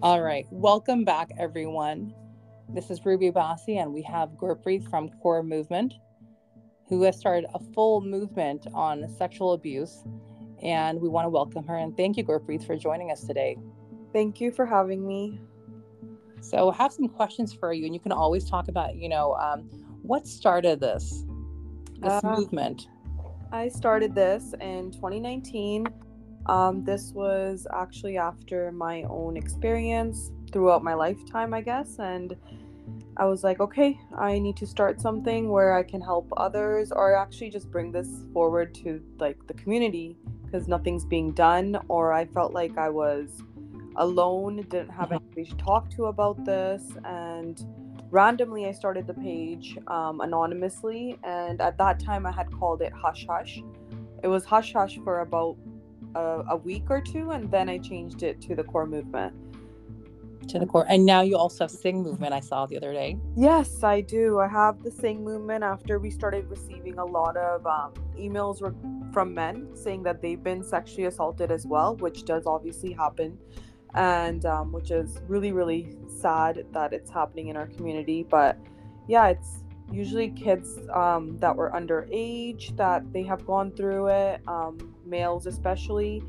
All right. Welcome back, everyone. This is Ruby Basi, and we have Gurpreet from Kaur Movement, who has started a full movement on sexual abuse. And we want to welcome her and thank you, Gurpreet, for joining us today. Thank you for having me. So, I have some questions for you, and you can always talk about, you know, um, what started this, this uh, movement. I started this in 2019. Um, this was actually after my own experience throughout my lifetime, I guess. And I was like, okay, I need to start something where I can help others or actually just bring this forward to like the community because nothing's being done. Or I felt like I was alone, didn't have mm-hmm. anybody to talk to about this. And randomly, I started the page um, anonymously. And at that time, I had called it Hush Hush. It was Hush Hush for about a, a week or two, and then I changed it to the Kaur movement. To the core, and now you also have Singh movement. I saw the other day. Yes, I do. I have the Singh movement after we started receiving a lot of um, emails from men saying that they've been sexually assaulted as well, which does obviously happen, and um, which is really really sad that it's happening in our community. But yeah, it's usually kids um, that were underage that they have gone through it um, males especially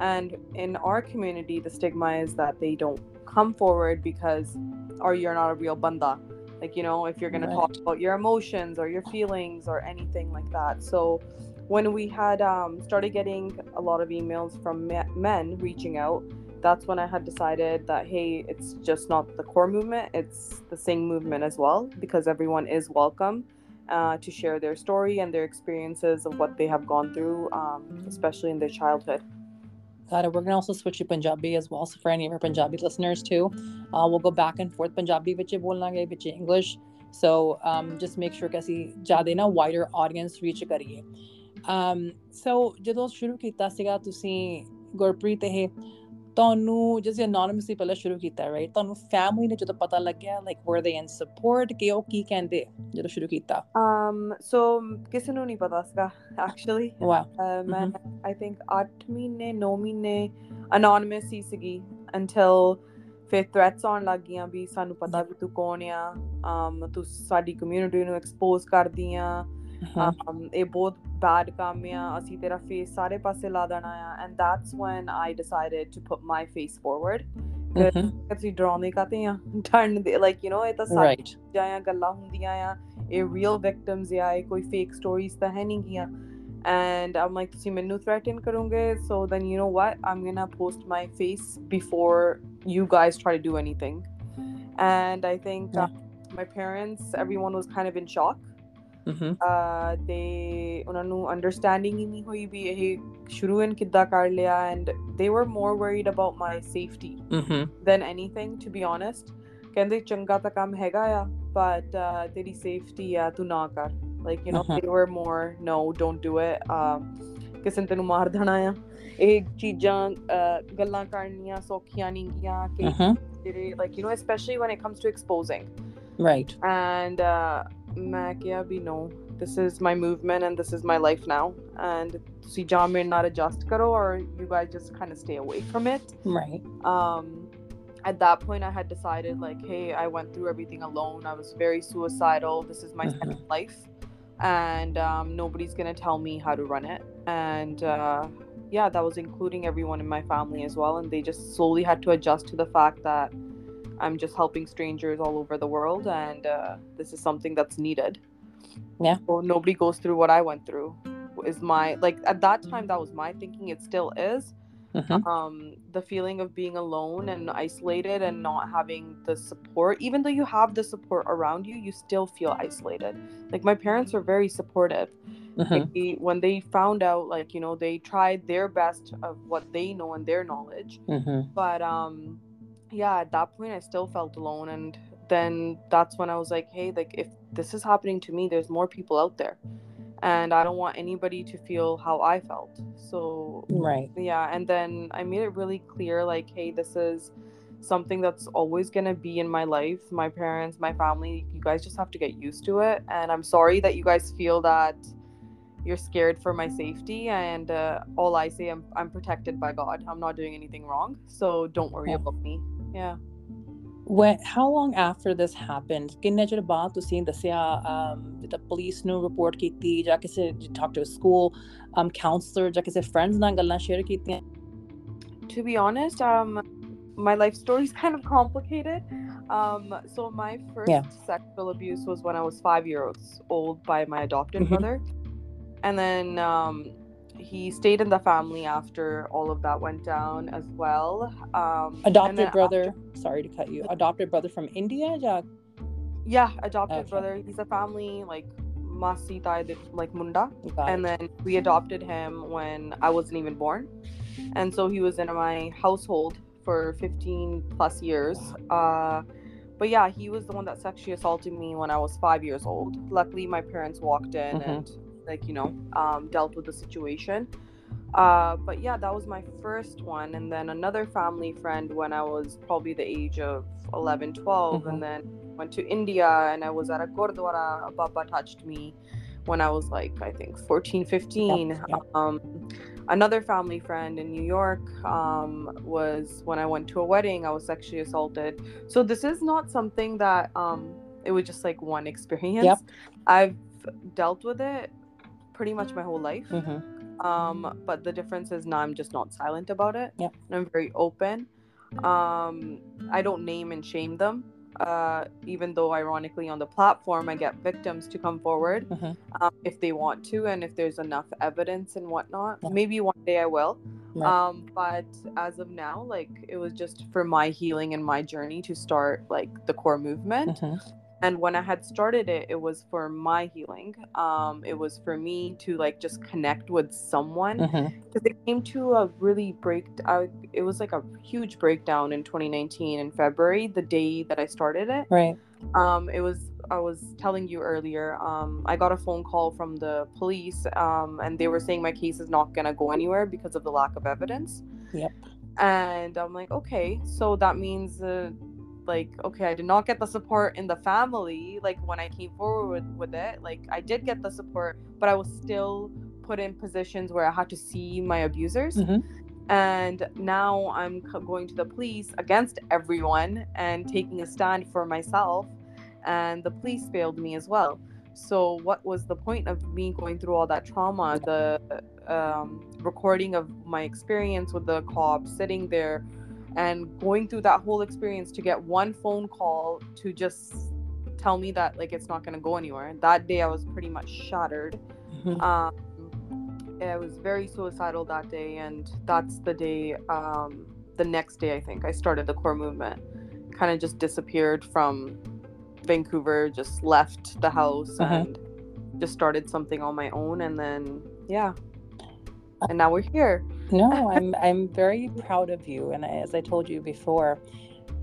and in our community the stigma is that they don't come forward because or you're not a real banda. Like you know if you're going right. to talk about your emotions or your feelings or anything like that. So when we had um, started getting a lot of emails from men reaching out that's when I had decided that hey, it's just not the Kaur movement, it's the Singh movement as well, because everyone is welcome uh, to share their story and their experiences of what they have gone through, um, especially in their childhood. Got it. We're going to also switch to Punjabi as well. So for any of our Punjabi listeners too, uh, we'll go back and forth. Punjabi ਵਿੱਚ ਬੋਲਾਂਗੇ English. So um, just make sure ਕਿ ਅਸੀਂ ਜਿਆਦਾ a wider audience reach ਕਰੀਏ. Um, so ਜਦੋਂ ਸ਼ੁਰੂ ਕੀਤਾ ਸੀਗਾ ਤੁਸੀਂ ਗੁਰਪ੍ਰੀਤ ਤੁਹਾਨੂੰ ਜਿਵੇਂ ਅਨੋਨਿਮਸਲੀ ਪਹਿਲਾਂ ਸ਼ੁਰੂ ਕੀਤਾ ਰਾਈਟ ਤੁਹਾਨੂੰ ਫੈਮਿਲੀ ਨੇ ਜਦੋਂ ਪਤਾ ਲੱਗਿਆ ਲਾਈਕ ਵਰ ਦੇ ਇਨ ਸਪੋਰਟ ਕਿ ਉਹ ਕੀ ਕਹਿੰਦੇ ਜਦੋਂ ਸ਼ੁਰੂ ਕੀਤਾ? Um so ਕਿਸੇ ਨੂੰ ਨਹੀਂ ਪਤਾ ਸੀਗਾ ਐਕਚੁਅਲੀ ਵਾਓ ਮੈਂ ਆਈ ਥਿੰਕ 8 ਮਹੀਨੇ 9 ਮਹੀਨੇ ਅਨੋਨਿਮਸ ਹੀ ਸੀਗੀ until ਫਿਰ ਥ੍ਰੈਟਸ ਆਉਣ ਲੱਗ ਗਈਆਂ ਵੀ ਸਾਨੂੰ ਪਤਾ ਵੀ ਤੂੰ ਕੌਣ ਆ um ਤੂੰ ਸਾਡੀ ਕਮਿਊਨਿਟੀ ਨੂੰ ਐਕਸਪੋਜ਼ ਕਰਦੀ ਆ ਇਹ ਬਹੁਤ bad ਕੰਮ ਆ ਅਸੀਂ ਤੇਰਾ ਫੇਸ ਸਾਰੇ ਪਾਸੇ ਲਾ ਦੇਣਾ ਆ and that's when I decided to put my face forward ਅਸੀਂ ਡਰਾਉਣੇ ਕਾਤੇ ਆ ਟਰਨ ਦੇ ਲਾਈਕ ਯੂ نو ਇਹ ਤਾਂ ਸਾਰੀ ਜਾਇਆ ਗੱਲਾਂ ਹੁੰਦੀਆਂ ਆ ਇਹ ਰੀਅਲ ਵਿਕਟਮਸ ਆ ਇਹ ਕੋਈ ਫੇਕ ਸਟੋਰੀਜ਼ ਤਾਂ ਹੈ ਨਹੀਂ ਗੀਆਂ and I'm like, ਤੁਸੀਂ ਮੈਨੂੰ threaten ਕਰੋਗੇ so then you know what I'm gonna post my face before you guys try to do anything and I think uh, my parents everyone was kind of in shock ਤੇ ਉਹਨਾਂ ਨੂੰ understanding ਹੀ ਨਹੀਂ ਹੋਈ ਵੀ ਇਹ ਸ਼ੁਰੂ ਇਨ ਕਿੱਦਾਂ ਕਰ ਲਿਆ and they were more worried about my safety than anything to be honest ਕਹਿੰਦੇ ਚੰਗਾ ਤਾਂ ਕੰਮ ਹੈਗਾ ਆ ਬਟ ਤੇਰੀ ਸੇਫਟੀ ਆ ਤੂੰ ਨਾ ਕਰ like you نو they were more no don't do it ਕਿਸੇ ਨੇ ਤੈਨੂੰ ਮਾਰ ਦੇਣਾ ਆ ਇਹ ਚੀਜ਼ਾਂ ਗੱਲਾਂ ਕਰਨੀਆਂ ਸੌਖੀਆਂ ਨਹੀਂ ਗੀਆਂ ਕਿ ਜਿਹੜੇ like you نو specially when it comes to exposing right and ਮੈਂ ਕਿਹਾ ਵੀ no this is my movement and this is my life now and ਤੁਸੀਂ ਜਾਂ ਮੇਰੇ ਨਾਲ adjust ਕਰੋ or you guys just kind of stay away from it right um at that point i had decided like hey i went through everything alone i was very suicidal this is my mm-hmm. second life and um, nobody's gonna tell me how to run it and uh, yeah that was including everyone in my family as well and they just slowly had to adjust to the fact that I'm just helping strangers all over the world, and uh, this is something that's needed. Yeah. So nobody goes through what I went through. Is my like at that time that was my thinking. It still is. Mm-hmm. Um, the feeling of being alone and isolated and not having the support, even though you have the support around you, you still feel isolated. Like my parents were very supportive. Mm-hmm. Like they, when they found out, like you know, they tried their best of what they know and their knowledge. Mm-hmm. But um, yeah, at that point, I still felt alone. And then that's when I was like, hey, like, if this is happening to me, there's more people out there. And I don't want anybody to feel how I felt. So, right. Yeah. And then I made it really clear like, hey, this is something that's always going to be in my life. My parents, my family, you guys just have to get used to it. And I'm sorry that you guys feel that you're scared for my safety and uh, all i say I'm, I'm protected by god i'm not doing anything wrong so don't worry about me yeah when how long after this happened ਕਿੰਨੇ ਚਿਰ ਬਾਅਦ ਤੁਸੀਂ ਦੱਸਿਆ um the police ਨੂੰ report ਕੀਤੀ ਜਾਂ ਕਿਸੇ talk to a school um counselor ਜਾਂ ਕਿਸੇ friends ਨਾਲ ਗੱਲਾਂ share ਕੀਤੀਆਂ to be honest um my life story is kind of complicated um so my first Yeah. sexual abuse was when i was five years old by my adopted Mhm. brother and then um he stayed in the family after all of that went down as well um adopted brother sorry to cut you adopted brother from India ਜਾਂ yeah adopted Okay. brother he's a family like masi tai like munda got and it. then we adopted him when I wasn't even born. And so he was in my household for 15 plus years. Uh, but yeah, he was the one that sexually assaulted me when I was five years old. Luckily, my parents walked in Mhm. and, like, you know, um, dealt with the situation. Uh, but yeah, that was my first one. And then another family friend when I was probably the age of 11, 12. Mhm. And then went to India and I was at a Gurdwara. A Baba touched me when I was like, I think 14, 15. Yep, yep. Um, another family friend in New York um, was when I went to a wedding, I was sexually assaulted. So this is not something that um, it was just like one experience. Yep. I've dealt with it pretty much my whole life. Mhm. Um, but the difference is now I'm just not silent about it. Yep. And I'm very open. Um, I don't name and shame them. Uh, even though ironically on the platform I get victims to come forward Mhm. um, if they want to and if there's enough evidence and whatnot. Yeah. Maybe one day I will. Um, but as of now, like it was just for my healing and my journey to start like the Kaur movement Mhm. And when i had started it it was for my healing. Um it was for me to like just connect with someone because it came to a really break uh, it was like a huge breakdown in 2019 in february the day that i started it. Right. Um it was i was telling you earlier um i got a phone call from the police um and they were saying my case is not going to go anywhere because of the lack of evidence. Yep. and i'm like okay. So that means uh, like okay i did not get the support in the family like when i came forward with, with it like i did get the support but i was still put in positions where i had to see my abusers Mhm. and now i'm going to the police against everyone and taking a stand for myself and the police failed me as well so what was the point of me going through all that trauma the um, recording of my experience with the cops sitting there and going through that whole experience to get one phone call to just tell me that like it's not going to go anywhere that day i was pretty much shattered Mhm. um i was very suicidal that day and that's the day um the next day i think i started the Kaur movement kind of just disappeared from vancouver just left the house Mhm. and just started something on my own and then yeah and now we're here. no, I'm I'm very proud of you, and as I told you before,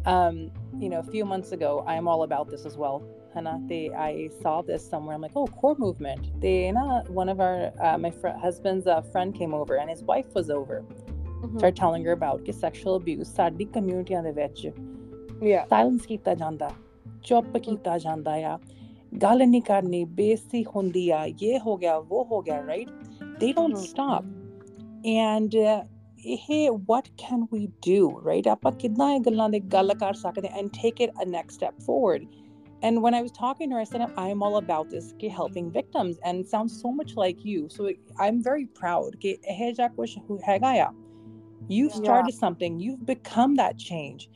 um, you know, a few months ago, I'm all about this as well. And I saw this somewhere. I'm like, oh, Kaur movement. They, not one of our, uh, my fr- husband's uh, friend came over, and his wife was over. Mm-hmm. Started telling her about ਕਿ sexual abuse Sadi community on the ਵਿੱਚ yeah silence keep ਜਾਂਦਾ ਚੁੱਪ ਕੀਤਾ ਜਾਂਦਾ ਆ ਗੱਲ ਨਹੀਂ ਕਰਨੀ ਬੇਇੱਜ਼ਤੀ ਹੁੰਦੀ ਆ ਇਹ ਹੋ ਗਿਆ ਉਹ they don't mm-hmm. stop and uh, ਇਹ what can we do right ਆਪਾਂ ਕਿੱਦਾਂ ਇਹ ਗੱਲਾਂ ਦੇ ਗੱਲ ਕਰ ਸਕਦੇ ਹਾਂ and take it a next step forward and when I was talking to her, I said, I'm all about this, ke helping victims, and it sounds so much like you. So I'm very proud. ke ਇਹ ਜਿਹਾ ਕੁਛ ਹੁ- ਹੈਗਾ ਆ. You've Yeah. started something, you've become that change.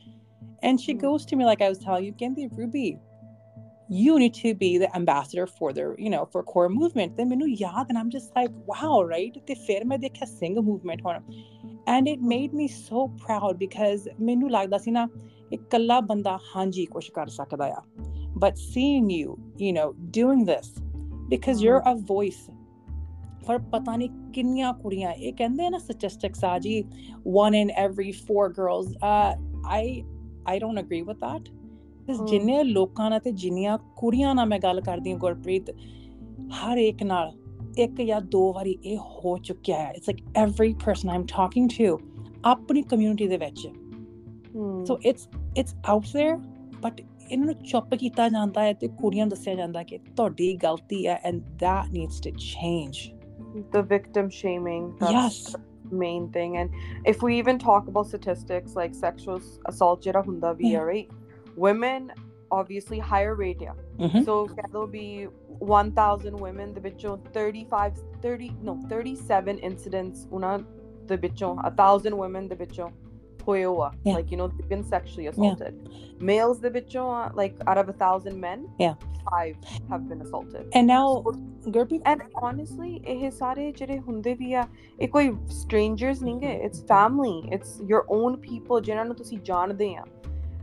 And she Mhm. goes to me, like I was telling you, Kendi, Ruby, you need to be the ambassador for their, you know, for Kaur movement. Then menu yaad, and I'm just like, wow, right? Te fir main dekha Singh movement hona. And it made me so proud because menu lagda si na, ek kalla banda hanji kush kar sakda ya. But seeing you, you know, doing this, because you're a voice for pata nahi ਕਿੰਨੀਆਂ ਕੁੜੀਆਂ ਇਹ ਕਹਿੰਦੇ ਨਾ statistics. 1 in every 4 girls uh i i don't agree with that ਜਿੰਨੇ ਲੋਕਾਂ ਨਾਲ ਤੇ ਜਿੰਨੀਆਂ ਕੁੜੀਆਂ ਨਾਲ ਮੈਂ ਗੱਲ ਕਰਦੀ ਹਾਂ ਗੁਰਪ੍ਰੀਤ ਹਰ ਇੱਕ ਨਾਲ ਇੱਕ ਜਾਂ ਦੋ ਵਾਰੀ ਇਹ ਹੋ ਚੁੱਕਿਆ ਹੈ it's like every person I'm talking to ਆਪਣੀ ਕਮਿਊਨਿਟੀ ਦੇ ਵਿੱਚ Hmm. So it's it's out there but ਇਹਨਾਂ ਨੂੰ ਚੁੱਪ ਕੀਤਾ ਜਾਂਦਾ ਹੈ ਤੇ ਕੁੜੀਆਂ ਨੂੰ ਦੱਸਿਆ ਜਾਂਦਾ ਕਿ ਤੁਹਾਡੀ ਗਲਤੀ ਹੈ and that needs to change the victim shaming that's Yes. main thing and if we even talk about statistics like sexual assault ਜਿਹੜਾ ਹੁੰਦਾ ਵੀ Yeah. ਆ right women obviously higher rate yeah. Mm-hmm. so there'll be 1000 women the bicho 35 30 no 37 incidents una the bicho 1000 women the bicho yeah. like you know they've been sexually assaulted. Yeah. males the bicho like out of a thousand men yeah. five have been assaulted. And now so, and honestly eh, it's eh, strangers it's family. It's your own people.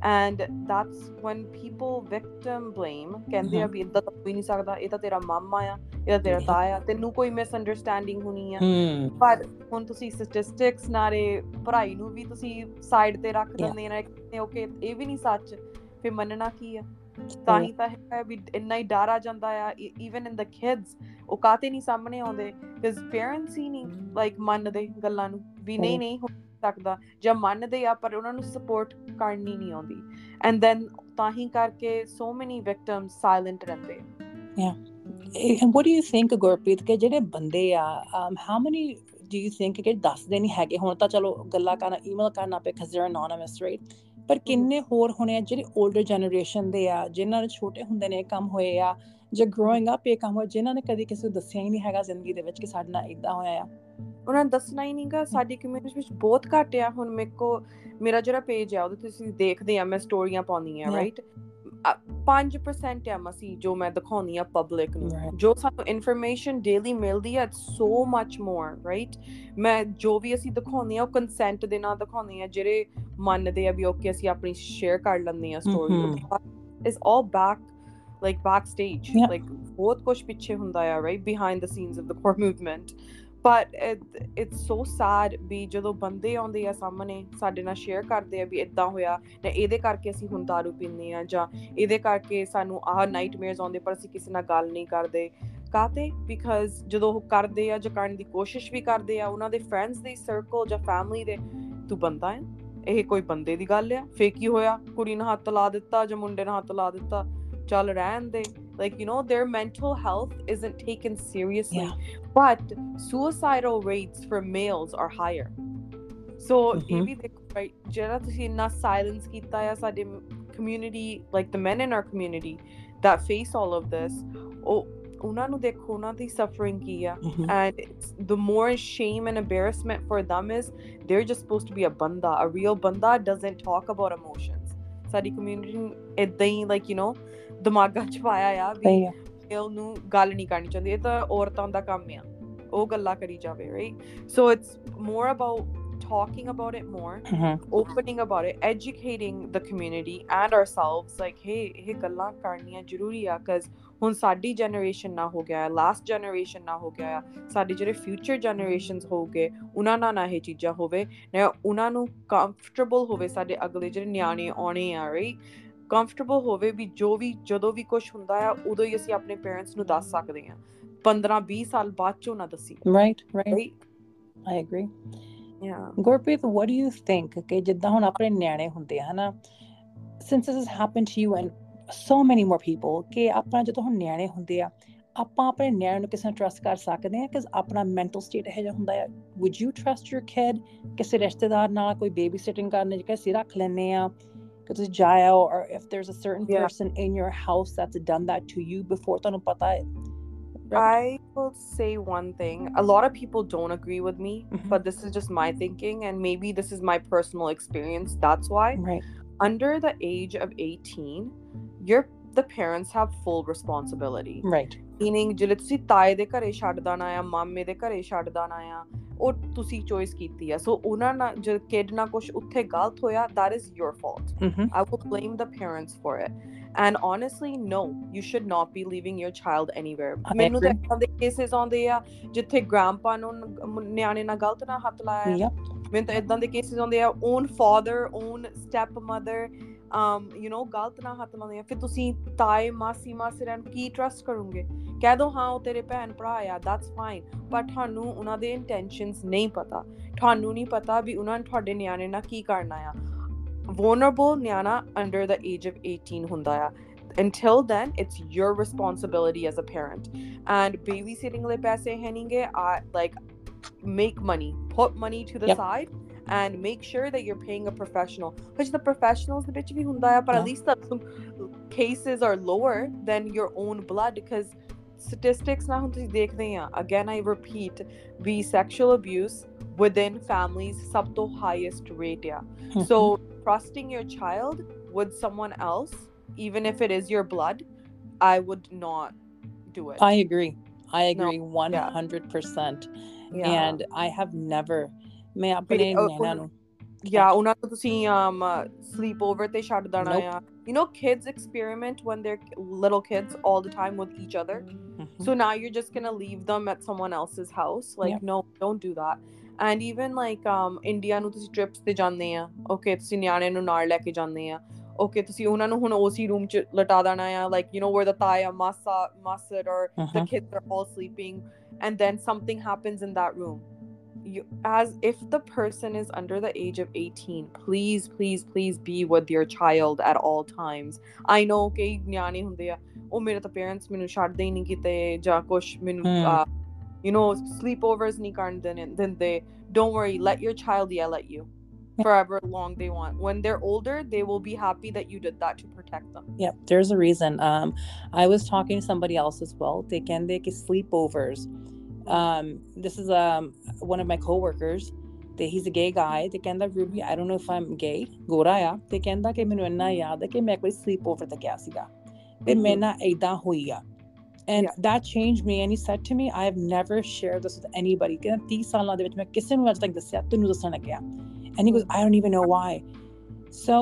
And that's when people victim blame ਕਹਿੰਦੇ ਆ. ਵੀ ਇਦਾਂ ਤਾਂ ਕੋਈ ਨਹੀਂ ਸਕਦਾ ਇਹ ਤਾਂ ਤੇਰਾ ਮਾਮਾ ਆ ਇਹ ਤਾਂ ਤੇਰਾ. ਤਾਇਆ ਤੈਨੂੰ ਕੋਈ ਮਿਸਅੰਡਰਸਟੈਂਡਿੰਗ ਹੋਣੀ ਆ ਪਰ ਹੁਣ ਤੁਸੀਂ ਸਟੈਟਿਸਟਿਕਸ ਨਾਲੇ ਪੜ੍ਹਾਈ ਨੂੰ ਵੀ ਤੁਸੀਂ ਸਾਈਡ ਤੇ ਰੱਖ. ਦਿੰਦੇ ਨੇ ਓਕੇ ਇਹ ਵੀ ਨਹੀਂ ਸੱਚ ਫਿਰ ਮੰਨਣਾ ਕੀ ਆ ਤਾਂ ਹੀ ਤਾਂ ਹੈ ਵੀ ਇੰਨਾ ਹੀ ਡਰ ਆ ਜਾਂਦਾ ਆ ਇਵਨ ਇਨ ਦ ਕਿਡਸ ਉਹ ਕਾਤੇ ਨਹੀਂ ਸਾਹਮਣੇ ਆਉਂਦੇ ਬਿਕਾਜ਼ ਪੇਰੈਂਟਸ ਹੀ ਨਹੀਂ ਲਾਈਕ ਮੰਨਦੇ ਗੱਲਾਂ ਨੂੰ ਵੀ ਨਹੀਂ। ਨਹੀਂ ਹੋ ਸਕਦਾ ਜਾਂ ਮੰਨਦੇ ਆ ਪਰ ਉਹਨਾਂ ਨੂੰ ਸਪੋਰਟ ਕਰਨੀ ਨਹੀਂ ਆਉਂਦੀ। ਐਂਡ ਦੈਨ ਤਾਂ ਹੀ ਕਰਕੇ ਸੋ ਮੈਨੀ ਵਿਕਟਮਸ ਸਾਇਲੈਂਟ ਰਹਿੰਦੇ and what do you think, Gurpreet, ਕਿ ਜਿਹੜੇ ਬੰਦੇ ਆ how many do you think ਕਿ ਦੱਸਦੇ ਨਹੀਂ ਹੈਗੇ? ਹੁਣ ਤਾਂ ਚਲੋ ਗੱਲਾਂ ਕਰਨਾ ਈਮੇਲ ਕਰਨਾ ਪਏ because they're anonymous right? ਪਰ ਕਿੰਨੇ ਹੋਰ ਹੋਣੇ ਆ ਜਿਹੜੇ 올ਡਰ ਜਨਰੇਸ਼ਨ ਦੇ ਆ ਜਿਨ੍ਹਾਂ ਦੇ ਛੋਟੇ ਹੁੰਦੇ ਨੇ ਕੰਮ ਹੋਏ ਆ ਜਾਂ ਗਰੋਇੰਗ ਅਪ ਇਹ ਕੰਮ ਹੋਇਆ ਜਿਨ੍ਹਾਂ ਨੇ ਕਦੀ ਕਿਸੇ ਨੂੰ ਦੱਸਿਆ ਹੀ ਨਹੀਂ ਹੈਗਾ ਜ਼ਿੰਦਗੀ ਦੇ ਵਿੱਚ ਕਿ ਸਾਡੇ ਨਾਲ ਇਦਾਂ ਹੋਇਆ ਆ ਉਹਨਾਂ ਨੇ ਦੱਸਣਾ ਹੀ ਨਹੀਂਗਾ ਸਾਡੀ ਕਮਿਊਨਿਟੀ ਵਿੱਚ ਬਹੁਤ ਘੱਟ ਆ ਹੁਣ ਮੇਰੇ ਕੋ ਮੇਰਾ ਜਿਹੜਾ ਪੇਜ ਆ ਉਹਦੇ ਤੁਸੀਂ ਦੇਖਦੇ ਆ ਮੈਂ ਸਟੋਰੀਆਂ ਪਾਉਂਦੀ ਆ. ਰਾਈਟ 5% ਆ ਮਸੀ ਜੋ ਮੈਂ ਦਿਖਾਉਂਦੀ ਆ ਪਬਲਿਕ ਨੂੰ. ਜੋ ਸਾਨੂੰ ਇਨਫੋਰਮੇਸ਼ਨ ਡੇਲੀ ਮਿਲਦੀ ਆ ਸੋ ਮੱਚ ਮੋਰ ਰਾਈਟ ਮੈਂ ਜੋ ਵੀ ਅਸੀਂ ਦਿਖਾਉਂਦੇ ਆ ਉਹ ਕੰਸੈਂਟ ਦੇ ਨਾਲ ਦਿਖਾਉਂਦੇ ਆ ਜਿਹੜੇ ਮੰਨਦੇ ਆ ਵੀ ਓਕੇ ਅਸੀਂ ਆਪਣੀ ਸ਼ੇਅਰ ਕਰ ਲੈਂਦੇ ਆ story. Is all back like backstage Yeah. like ਬਹੁਤ ਕੁਝ ਪਿੱਛੇ ਹੁੰਦਾ ਆ right? Behind the scenes of the core movement. But it, it's so sad ਵੀ ਜਦੋਂ ਬੰਦੇ ਆਉਂਦੇ ਆ ਸਾਹਮਣੇ ਸਾਡੇ ਨਾਲ ਸ਼ੇਅਰ ਕਰਦੇ ਆ ਵੀ ਇਦਾਂ ਹੋਇਆ ਜਾਂ ਇਹਦੇ ਕਰਕੇ ਅਸੀਂ ਹੁਣ ਦਾਰੂ ਪੀਂਦੇ ਆ ਜਾਂ ਇਹਦੇ ਕਰਕੇ ਸਾਨੂੰ ਆਹ ਨਾਈਟਮੇਅਰਸ ਆਉਂਦੇ ਪਰ ਅਸੀਂ ਕਿਸੇ ਨਾਲ ਗੱਲ ਨਹੀਂ ਕਰਦੇ ਕਾਤੇ ਬਿਕਾਜ਼ ਜਦੋਂ ਉਹ ਕਰਦੇ ਆ ਜਾਂ ਕਰਨ ਦੀ ਕੋਸ਼ਿਸ਼ ਵੀ ਕਰਦੇ ਆ ਉਹਨਾਂ ਦੇ ਫਰੈਂਡਸ ਦੇ ਸਰਕਲ ਜਾਂ ਫੈਮਿਲੀ ਦੇ ਤੂੰ ਬੰਦਾ ਹੈ ਇਹ ਕੋਈ ਬੰਦੇ ਦੀ ਗੱਲ ਆ ਫੇਰ ਕੀ ਹੋਇਆ ਕੁੜੀ ਨੇ ਹੱਥ ਲਾ ਦਿੱਤਾ ਜਾਂ ਮੁੰਡੇ ਨੇ ਹੱਥ ਲਾ ਦਿੱਤਾ ਚੱਲ ਰਹਿਣ ਦੇ like you know their mental health isn't taken seriously but suicidal rates for males are higher so ਇਹ Mhm. ਵੀ ਦੇਖੋ right ਜਿਹੜਾ ਤੁਸੀਂ ਇੰਨਾ silence ਕੀਤਾ ਆ ਸਾਡੇ community like the men in our community that face all of this ਉਹ ਉਹਨਾਂ ਨੂੰ ਦੇਖੋ ਉਹਨਾਂ ਦੀ suffering ਕੀ ਆ Mhm. and it's, the more shame and embarrassment for them is they're just supposed to be a banda a real banda doesn't talk about emotions ਸਾਡੀ community ਇਦਾਂ ਹੀ like you know ਦਿਮਾਗਾਂ ਚ ਪਾਇਆ ਆ ਵੀ male ਨੂੰ ਗੱਲ ਨਹੀਂ ਕਰਨੀ ਚਾਹੁੰਦੀ ਇਹ ਤਾਂ ਔਰਤਾਂ ਦਾ ਕੰਮ ਆ। ਉਹ ਗੱਲਾਂ ਕਰੀ ਜਾਵੇ right? So it's more about talking about it more Mhm. opening about it educating the community and ourselves like hey ਇਹ ਗੱਲਾਂ ਕਰਨੀਆਂ ਜ਼ਰੂਰੀ ਆ cuz ਹੁਣ ਸਾਡੀ ਜਨਰੇਸ਼ਨ ਨਾ ਹੋ ਗਿਆ ਲਾਸਟ ਜਨਰੇਸ਼ਨ ਨਾ ਹੋ ਗਿਆ ਸਾਡੀ ਜਿਹੜੇ ਫਿਊਚਰ ਜਨਰੇਸ਼ਨਸ ਹੋਗੇ ਉਹਨਾਂ ਨਾਲ ਨਾ ਇਹ ਚੀਜ਼ਾਂ ਹੋਵੇ ਨਾ ਉਹਨਾਂ ਨੂੰ ਕੰਫਰਟੇਬਲ ਹੋਵੇ ਸਾਡੇ ਅਗਲੇ ਜਿਹੜੇ ਨਿਆਣੇ ਆਉਣੇ ਆ ਰਾਈਟ ਕੰਫਰਟੇਬਲ ਹੋਵੇ ਵੀ ਜੋ ਵੀ ਜਦੋਂ ਵੀ ਕੁਝ ਹੁੰਦਾ ਆ ਉਦੋਂ ਹੀ ਅਸੀਂ ਆਪਣੇ ਪੇਰੈਂਟਸ ਨੂੰ ਦੱਸ ਸਕਦੇ ਆ 15 20 ਸਾਲ ਬਾਅਦ ਚੋਂ ਨਾ ਦੱਸੀ right right. Right I agree. Yeah Gurpreet what do you think ਕਿ ਜਿੱਦਾਂ ਹੁਣ ਆਪਣੇ ਨਿਆਣੇ ਹੁੰਦੇ ਆ ਹਨਾ? Since this has happened to you and so many more people ਕਿ ਆਪਾਂ ਜਦੋਂ ਹੁਣ ਨਿਆਣੇ ਹੁੰਦੇ ਆ ਆਪਾਂ ਆਪਣੇ ਨਿਆਣੇ ਨੂੰ ਕਿਸੇ ਨੂੰ ਟਰਸਟ ਕਰ ਸਕਦੇ ਆ ਕਿ ਆਪਣਾ ਮੈਂਟਲ ਸਟੇਟ ਇਹ ਜਿਹਾ ਹੁੰਦਾ ਆ। Would you trust your kid? ਕਿਸੇ ਰਿਸ਼ਤੇਦਾਰ ਨਾਲ ਕੋਈ ਬੇਬੀ ਸਿਟਿੰਗ ਕਰਨ ਜਿਹਾ ਅਸੀਂ ਰੱਖ ਲੈਨੇ ਆ? que entonces jail or if there's a certain yeah. person in your house that's done that to you before tanong I will say one thing. A lot of people don't agree with me, mm-hmm. but this is just my thinking, and maybe this is my personal experience. That's why. Right. Under the age of 18, your the parents have full responsibility. Right. Meaning, ਜਿਹੜੇ ਤੁਸੀਂ ਤਾਏ ਦੇ ਘਰੇ ਛੱਡ ਦਾਣਾ ਆ ਮਾਮੇ ਦੇ ਘਰੇ ਛੱਡ ਦਾਣਾ ਆ ਉਹ ਤੁਸੀਂ ਚੋਇਸ ਕੀਤੀ ਆ ਸੋ ਉਹਨਾਂ ਨਾਲ ਜਦ ਕਿਡ ਨਾਲ ਕੁਝ ਉੱਥੇ ਗਲਤ ਹੋਇਆ that is your fault Mhm. I will blame the parents for it. And honestly, no, you should not be leaving your child anywhere. ਮੈਨੂੰ ਤਾਂ. ਇਦਾਂ ਦੇ ਕੇਸਿਸ ਆਉਂਦੇ ਆ ਜਿੱਥੇ ਗ੍ਰੈਂਪਾ ਨੂੰ ਨਿਆਣੇ ਨਾਲ ਗਲਤ ਨਾਲ ਹੱਥ ਲਾਇਆ ਮੈਨੂੰ ਤਾਂ ਇਦਾਂ ਦੇ ਕੇਸਿਸ ਆਉਂਦੇ ਆ own father own step mother um you know ਗਲਤ ਨਾਲ ਹੱਥ ਲਾਉਂਦੇ ਆ ਫਿਰ ਤੁਸੀਂ ਤਾਏ ਮਾਸੀ ਮਾਸਰਾਂ ਨੂੰ ਕੀ ਟਰਸਟ ਕਰੋਗੇ ਕਹਿ ਦੋ ਹਾਂ ਉਹ ਤੇਰੇ ਭੈਣ ਭਰਾ ਆ ਦੈਟਸ ਫਾਈਨ ਪਰ ਤੁਹਾਨੂੰ ਉਹਨਾਂ ਦੇ ਇੰਟੈਂਸ਼ਨਸ ਨਹੀਂ ਪਤਾ ਤੁਹਾਨੂੰ ਨਹੀਂ ਪਤਾ ਵੀ ਉਹਨਾਂ ਨੇ ਤੁਹਾਡੇ ਨਿਆਣੇ ਨਾਲ ਕੀ ਕਰਨਾ ਆ vulnerable ਨਿਆਣਾ under the age of 18 ਹੁੰਦਾ ਆ until then it's your responsibility as a parent and babysitting ਲਈ ਪੈਸੇ ਹੈ ਨਹੀਂਗੇ I like make money put money to the Yep. side and make sure that you're paying a professional because the professionals the bitch bhi hunda hai at least the cases are lower than your own blood because statistics na uh, again i repeat the sexual abuse within families sub the highest rate yeah. Mm-hmm. So trusting your child with someone else even if it is your blood i would not do it. I agree. I agree 100%. Yeah. And I have never ਮੈਂ ਆਪਣੇ ਉਹ- ਨੈਣਾ ਨੂੰ yeah ਉਹਨਾਂ ਨੂੰ ਤੁਸੀਂ um sleep over ਤੇ ਛੱਡ ਦੇਣਾ Nope. ਆ you know kids experiment when they're little kids all the time with each other Mhm. so now you're just gonna leave them at someone else's house like Yep. no don't do that and even like um India ਨੂੰ ਤੁਸੀਂ trips ਤੇ ਜਾਂਦੇ ਆ okay ਤੁਸੀਂ ਨਿਆਣੇ ਨੂੰ ਨਾਲ ਲੈ ਕੇ ਜਾਂਦੇ ਆ ਓਕੇ ਤੁਸੀਂ ਉਹਨਾਂ ਨੂੰ ਹੁਣ ਉਸੇ ਰੂਮ ਚ ਲਟਾ ਦੇਣਾ ਆ like you know where the thigh massa mustard or the Mhm. kids are all sleeping and then something happens in that room you as if the person is under the age of 18 please please please be with your child at all times i know ਕਿ ਨਿਆਣੇ ਹੁੰਦੇ ਆ ਉਹ ਮੇਰੇ ਤਾਂ parents ਮੈਨੂੰ ਛੱਡਦੇ ਹੀ ਨਹੀਂ ਕਿਤੇ ਜਾਂ ਕੁਛ ਮੈਨੂੰ Hmm. uh, you know sleepovers ਨਹੀਂ ਕਰਨ ਦਿੰਦੇ ਦਿੰਦੇ don't worry let your child yell at you forever long they want when they're older they will be happy that you did that to protect them Yep, there's a reason. Um, I was talking to somebody else as well. They can they get sleepovers. Um, this is um one of my coworkers. They, he's a gay guy. They ਕਹਿੰਦਾ Ruby, I don't know if I'm gay. ਗੋਰਾ ਆ ਤੇ ਕਹਿੰਦਾ ਕਿ ਮੈਨੂੰ ਇੰਨਾ ਯਾਦ ਹੈ ਕਿ ਮੈਂ ਕੋਈ sleepover ਤੇ ਗਿਆ ਸੀਗਾ ਤੇ ਮੈਂ ਨਾ ਏਦਾਂ ਹੋਈ ਆ and Yeah. that changed me and he said to me I have never shared this with anybody ਕਹਿੰਦਾ 30 ਸਾਲਾਂ ਦੇ ਵਿੱਚ ਮੈਂ ਕਿਸੇ ਨੂੰ ਅੱਜ ਤੱਕ ਦੱਸਿਆ ਤੈਨੂੰ ਦੱਸਣ ਲੱਗਿਆ and he goes I don't even know why so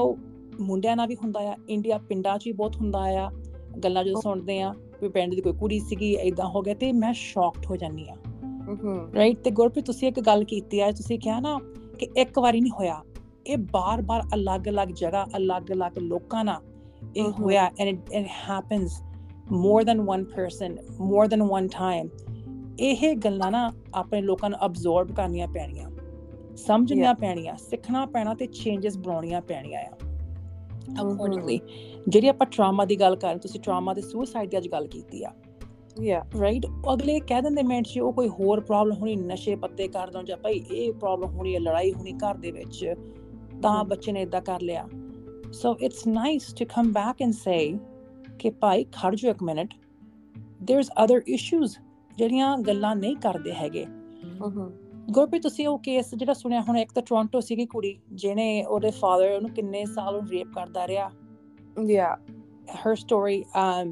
ਮੁੰਡਿਆਂ ਨਾਲ ਵੀ ਹੁੰਦਾ ਆ ਇੰਡੀਆ ਪਿੰਡਾਂ 'ਚ ਵੀ ਬਹੁਤ ਹੁੰਦਾ ਆ ਗੱਲਾਂ ਜਦੋਂ ਸੁਣਦੇ ਆ ਵੀ ਪਿੰਡ ਦੀ ਕੋਈ ਕੁੜੀ ਸੀਗੀ ਏਦਾਂ ਹੋ ਗਿਆ ਤੇ ਮੈਂ ਸ਼ੌਕਡ ਹੋ ਜਾਂਦੀ ਆ. ਰਾਈਟ ਤੇ ਗੁਰਪ੍ਰੀਤ ਤੁਸੀਂ ਇੱਕ ਗੱਲ ਕੀਤੀ ਆ ਤੁਸੀਂ ਕਿਹਾ ਨਾ ਕਿ ਇੱਕ ਵਾਰੀ ਨਹੀਂ ਹੋਇਆ। ਇਹ ਬਾਰ-ਬਾਰ ਅਲੱਗ-ਅਲੱਗ ਜਗ੍ਹਾ ਅਲੱਗ-ਅਲੱਗ ਲੋਕਾਂ ਨਾਲ ਇਹ. ਹੋਇਆ it, it happens more than one person more than one time ਇਹ ਗੱਲਾਂ ਨਾ ਆਪਣੇ ਲੋਕਾਂ ਨੂੰ ਅਬਜ਼ੌਰਬ ਕਰਨੀਆਂ ਪੈਣੀਆਂ। ਸਮਝਣੀਆਂ ਪੈਣੀਆਂ ਸਿੱਖਣਾ ਪੈਣਾ ਤੇ ਚੇਂਜਸ ਬਣਾਉਣੀਆਂ ਪੈਣੀਆਂ ਆ। ਅਕੋਰਡਿੰਗਲੀ ਜਿਹੜੀ ਆਪਾਂ ਟਰਾਮਾ ਦੀ ਗੱਲ ਕਰ ਤੁਸੀਂ ਟਰਾਮਾ ਤੇ ਸੁਸਾਈਡ ਦੀ ਅੱਜ ਗੱਲ ਕੀਤੀ ਆ। Yeah. ਰਾਈਟ ਅਗਲੇ ਕਹਿ ਦਿੰਦੇ ਮਿੰਟ 'ਚ ਉਹ ਕੋਈ ਹੋਰ ਪ੍ਰੋਬਲਮ ਹੋਣੀ ਨਸ਼ੇ ਪੱਤੇ ਕਰਦਾ ਜਾਂ ਭਾਈ ਇਹ ਪ੍ਰੋਬਲਮ ਹੋਣੀ ਹੈ ਲੜਾਈ ਹੋਣੀ ਘਰ ਦੇ ਵਿੱਚ ਤਾਂ ਹਮ। ਬੱਚੇ ਨੇ ਇਦਾਂ ਕਰ ਲਿਆ। So it's nice to come back and say ਕਿ ਭਾਈ ਖੜ ਜਾਓ ਇੱਕ ਮਿੰਟ। ਦੇਰਸ ਅਦਰ ਇਸ਼ੂਜ਼ ਜਿਹੜੀਆਂ ਗੱਲਾਂ ਨਹੀਂ ਕਰਦੇ ਹੈਗੇ। Mm-hmm. ਗੁਰਪ੍ਰੀਤ ਤੁਸੀਂ ਉਹ ਕੇਸ ਜਿਹੜਾ ਸੁਣਿਆ ਹੁਣ ਇੱਕ ਤਾਂ ਟੋਰਾਂਟੋ ਸੀਗੀ ਕੁੜੀ ਜਿਹਨੇ ਉਹਦੇ ਫਾਦਰ ਉਹਨੂੰ ਕਿੰਨੇ ਸਾਲ ਉਹ ਰੇਪ ਕਰਦਾ ਰਿਹਾ। yeah her story um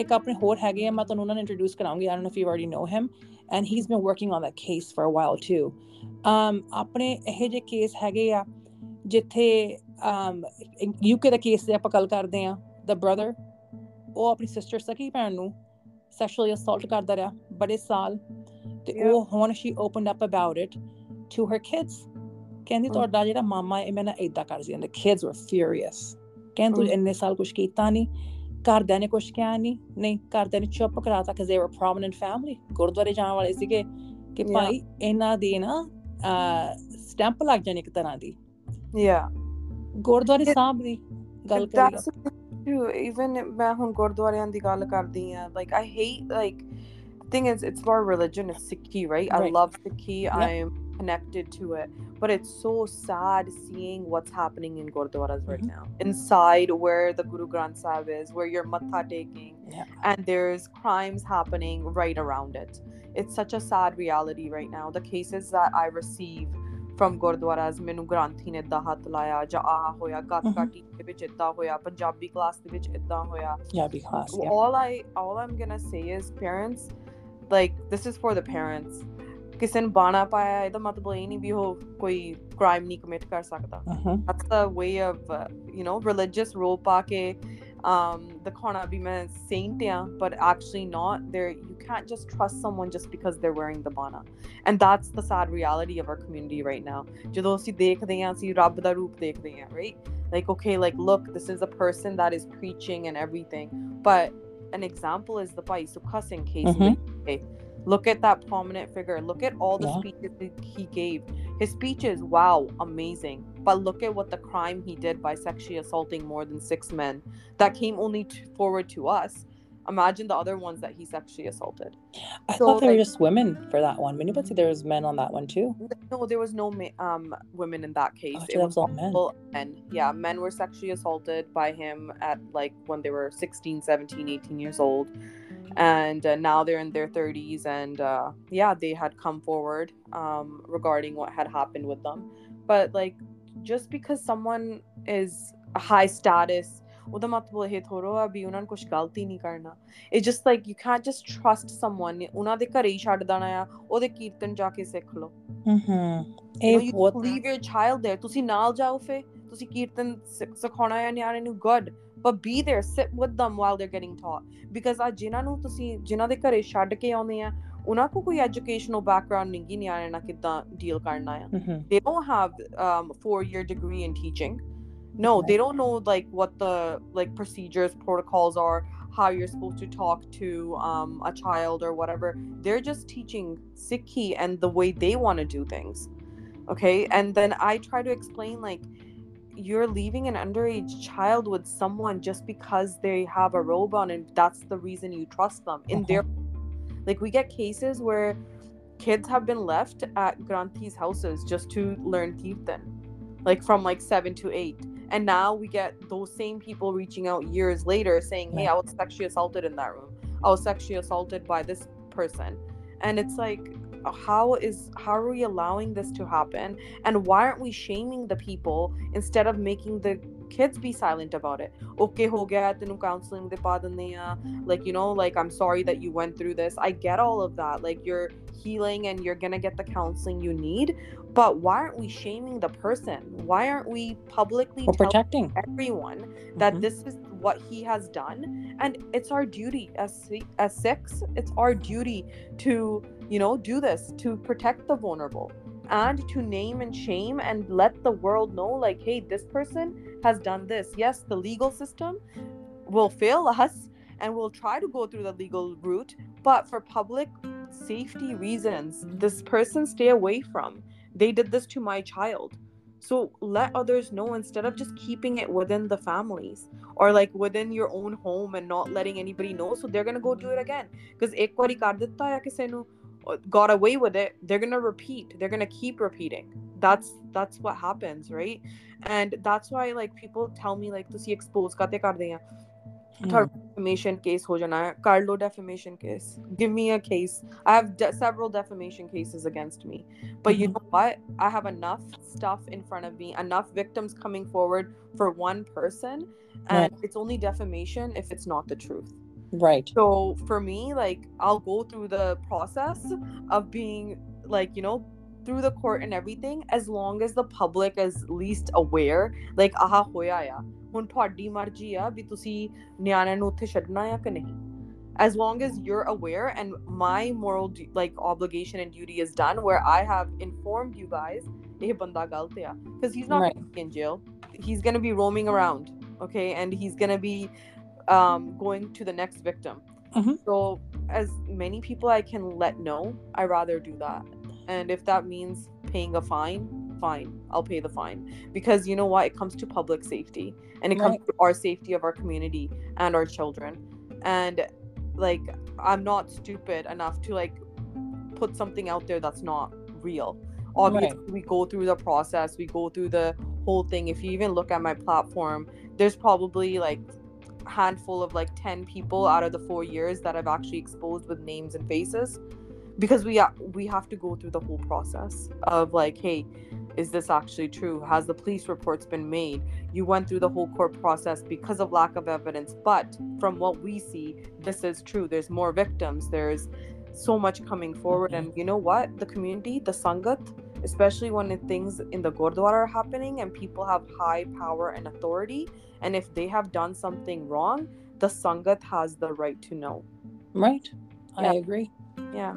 ਇੱਕ ਆਪਣੇ ਹੋਰ ਹੈਗੇ ਆ ਮੈਂ ਤੁਹਾਨੂੰ ਉਹਨਾਂ ਨੂੰ introduce ਕਰਾਉਂਗੀ I don't know if you already know him and he's been working on that case for a while too um ਆਪਣੇ ਇਹ ਜਿਹੇ ਕੇਸ ਹੈਗੇ ਆ ਜਿੱਥੇ um UK ਦਾ ਕੇਸ ਦੇ ਆਪਾਂ ਗੱਲ ਕਰਦੇ ਆ the brother ਉਹ ਆਪਣੀ ਸਿਸਟਰ ਸਕੀ ਭੈਣ ਨੂੰ sexually assault ਕਰਦਾ ਰਿਹਾ ਬੜੇ ਸਾਲ ਤੇ Yeah. ਉਹ ਹੁਣ she opened up about it to her kids ਕਹਿੰਦੀ Mm. ਤੁਹਾਡਾ ਜਿਹੜਾ ਮਾਮਾ ਇਹ ਮੈਂ ਨਾ ਏਦਾਂ ਕਰਦੀ and the kids were furious ਕਹਿੰਦੀ ਤੂੰ Mm. ਇੰਨੇ ਸਾਲ ਕੁਝ ਕੀਤਾ ਨਹੀਂ ਘਰਦਿਆਂ ਨੇ ਕੁਝ ਕਿਹਾ ਨਹੀਂ ਨਹੀਂ ਘਰਦਿਆਂ ਨੇ ਚੁੱਪ ਕਰਾਤਾ ਕਿ they were prominent family ਗੁਰਦੁਆਰੇ ਜਾਣ ਵਾਲੇ ਸੀਗੇ ਕਿ. ਭਾਈ ਇਹਨਾਂ ਦੀ ਨਾ ਸਟੈਂਪ ਲੱਗ ਜਾਣੀ ਇੱਕ ਤਰ੍ਹਾਂ ਦੀ yeah ਗੁਰਦੁਆਰੇ ਸਾਹਿਬ ਦੀ ਗੱਲ ਕਰੀਏ too. Even ਮੈਂ ਹੁਣ ਗੁਰਦੁਆਰਿਆਂ ਦੀ ਗੱਲ ਕਰਦੀ ਆ I hate like the thing is it's our religion it's Sikhi right I Right. love Sikhi Yep. I'm connected to it but it's so sad seeing what's happening in gurdwaras right Mhm. now inside where the Guru Granth Sahib is where you're matha taking Yeah. and there's crimes happening right around it it's such a sad reality right now the cases that I receive from gurdwaras ਮੈਨੂੰ ਗ੍ਰਾਂਥੀ ਨੇ ਏਦਾਂ ਹੱਥ ਲਾਇਆ ਜਾਂ ਆਹ ਹੋਇਆ gatka Mhm. Team ਦੇ ਵਿੱਚ ਏਦਾਂ ਹੋਇਆ ਪੰਜਾਬੀ ਕਲਾਸ ਦੇ ਵਿੱਚ ਏਦਾਂ ਹੋਇਆ yeah because yeah. all I all I'm gonna say is parents like this is for the parents ਕਿਸੇ ਨੇ ਬਾਣਾ ਪਾਇਆ ਇਹਦਾ ਮਤਲਬ ਇਹ ਨਹੀਂ ਵੀ ਉਹ ਕੋਈ ਕ੍ਰਾਈਮ ਨਹੀਂ ਕਮਿਟ ਕਰ ਸਕਦਾ Mhm. that's the way of uh, you know religious role ਪਾ ਕੇ um ਦਿਖਾਉਣਾ ਵੀ ਮੈਂ saint ਆ but actually not there you can't just trust someone just because they're wearing the bana and that's the sad reality of our community right now ਜਦੋਂ ਅਸੀਂ ਦੇਖਦੇ ਹਾਂ ਅਸੀਂ ਰੱਬ ਦਾ ਰੂਪ ਦੇਖਦੇ ਹਾਂ right like okay like look this is a person that is preaching and everything but an example is the Pai Sukha Singh case in the UK. Look at that prominent figure. Look at all the Yeah. speeches he gave. His speeches, wow, amazing. But look at what the crime he did by sexually assaulting more than six men. That came only to, forward to us. Imagine the other ones that he sexually assaulted. I So, thought they were just women for that one. But there was men on that one too. No, there was no ma- um women in that case. Oh, it was all men. men. Yeah, men were sexually assaulted by him at like when they were 16, 17, 18 years old And uh, now they're in their 30s and uh, yeah, they had come forward um regarding what had happened with them. But like just because someone is a high status ਉਹਦਾ ਮਤਲਬ ਇਹ ਥੋੜੋ ਆ ਵੀ ਉਹਨਾਂ ਨੂੰ ਕੁਝ ਗਲਤੀ ਨਹੀਂ ਕਰਨਾ it's just like you can't just trust someone ਉਹਨਾਂ ਦੇ ਘਰੇ ਹੀ ਛੱਡ ਦੇਣਾ ਆ ਉਹਦੇ ਕੀਰਤਨ ਜਾ ਕੇ ਸਿੱਖ ਲਓ Mm-hmm. you, know, ਇਹ you ਬਹੁਤ leave your child there ਤੁਸੀਂ ਨਾਲ ਜਾਓ ਫੇ ਤੁਸੀਂ ਕੀਰਤਨ ਸਿ- ਸਿਖਾਉਣਾ ਹੈ ਨਿਆਣੇ ਨੂੰ good but be there sit with them while they're getting taught because ਆ ਜਿਨ੍ਹਾਂ ਨੂੰ ਤੁਸੀਂ ਜਿਨ੍ਹਾਂ ਦੇ ਘਰੇ ਛੱਡ ਕੇ ਆਉਂਦੇ ਆ ਉਹਨਾਂ ਕੋ ਕੋਈ ਐਜੂਕੇਸ਼ਨਲ ਬੈਕਗ੍ਰਾਉਂਡ ਨਹੀਂ ਗੀ ਨਿਆਣੇ ਨਾਲ ਕਿੱਦਾਂ ਡੀਲ ਕਰਨਾ ਆ Mm-hmm. they don't have um four year degree in teaching no they don't know like what the like procedures protocols are how you're supposed to talk to um, a child or whatever they're just teaching sikhi and the way they want to do things okay and then i try to explain like you're leaving an underage child with someone just because they have a robe on and that's the reason you trust them in their uh-huh. like we get cases where kids have been left at granthis houses just to learn Kirtan, like from like seven to eight. And now we get those same people reaching out years later saying, Hey, I was sexually assaulted in that room. I was sexually assaulted by this person. And it's like, how is how are we allowing this to happen and why aren't we shaming the people instead of making the kids be silent about it okay ho gaya tenu counseling de pa dinde aa. like you know like i'm sorry that you went through this i get all of that like you're healing and you're gonna get the counseling you need but why aren't we shaming the person why aren't we publicly We're protecting. everyone that Mhm. this is what he has done and it's our duty as as Sikhs it's our duty to you know do this to protect the vulnerable and to name and shame and let the world know like hey this person has done this. Yes the legal system will fail us and we'll try to go through the legal route but for public safety reasons this person stay away from. They did this to my child. So let others know instead of just keeping it within the families or like within your own home and not letting anybody know. So they're gonna go do it again. Because ek kar ditta got away with it they're gonna repeat they're gonna keep repeating that's that's what happens right and that's why like people tell me like ਤੁਸੀਂ expose ਕਾਤੇ ਕਰਦੇ ਆ ਤੁਹਾਡਾ defamation case ਹੋ ਜਾਣਾ ਹੈ ਕਰ ਲਓ defamation case give me a case i have de- several defamation cases against me but you Mhm. know what i have enough stuff in front of me enough victims coming forward for one person and Right. it's only defamation if it's not the truth Right. so for me like i'll go through the process of being like you know through the court and everything as long as the public is least aware like ਆਹ ਹੋਇਆ ਆ ਹੁਣ ਤੁਹਾਡੀ ਮਰਜ਼ੀ ਆ ਵੀ ਤੁਸੀਂ ਨਿਆਣਿਆਂ ਨੂੰ ਉੱਥੇ ਛੱਡਣਾ ਆ ਕਿ ਨਹੀਂ as long as you're aware and my moral du- like obligation and duty is done where i have informed you guys ਇਹ ਬੰਦਾ ਗਲਤ ਆ because he's not Right. gonna be in jail he's going to be roaming around okay and he's going to be um going to the next victim. Mhm. so as many people i can let know i rather do that. And if that means paying a fine fine. I'll pay the fine. Because you know what? It comes to public safety. And it comes to our safety of our community and our children. And like i'm not stupid enough to like put something out there that's not real. Obviously we go through the process. We go through the whole thing. If you even look at my platform there's probably like handful of like 10 people out of the four years that i've actually exposed with names and faces because we ha- we have to go through the whole process of like hey is this actually true? Has the police reports been made? You went through the whole court process because of lack of evidence but from what we see this is true. There's more victims. There's so much coming forward Mhm. and you know what? The community the sangat especially when the things in the Gurdwara are happening and people have high power and authority. And if they have done something wrong, the Sangat has the right to know. Right. Yeah. I agree. Yeah.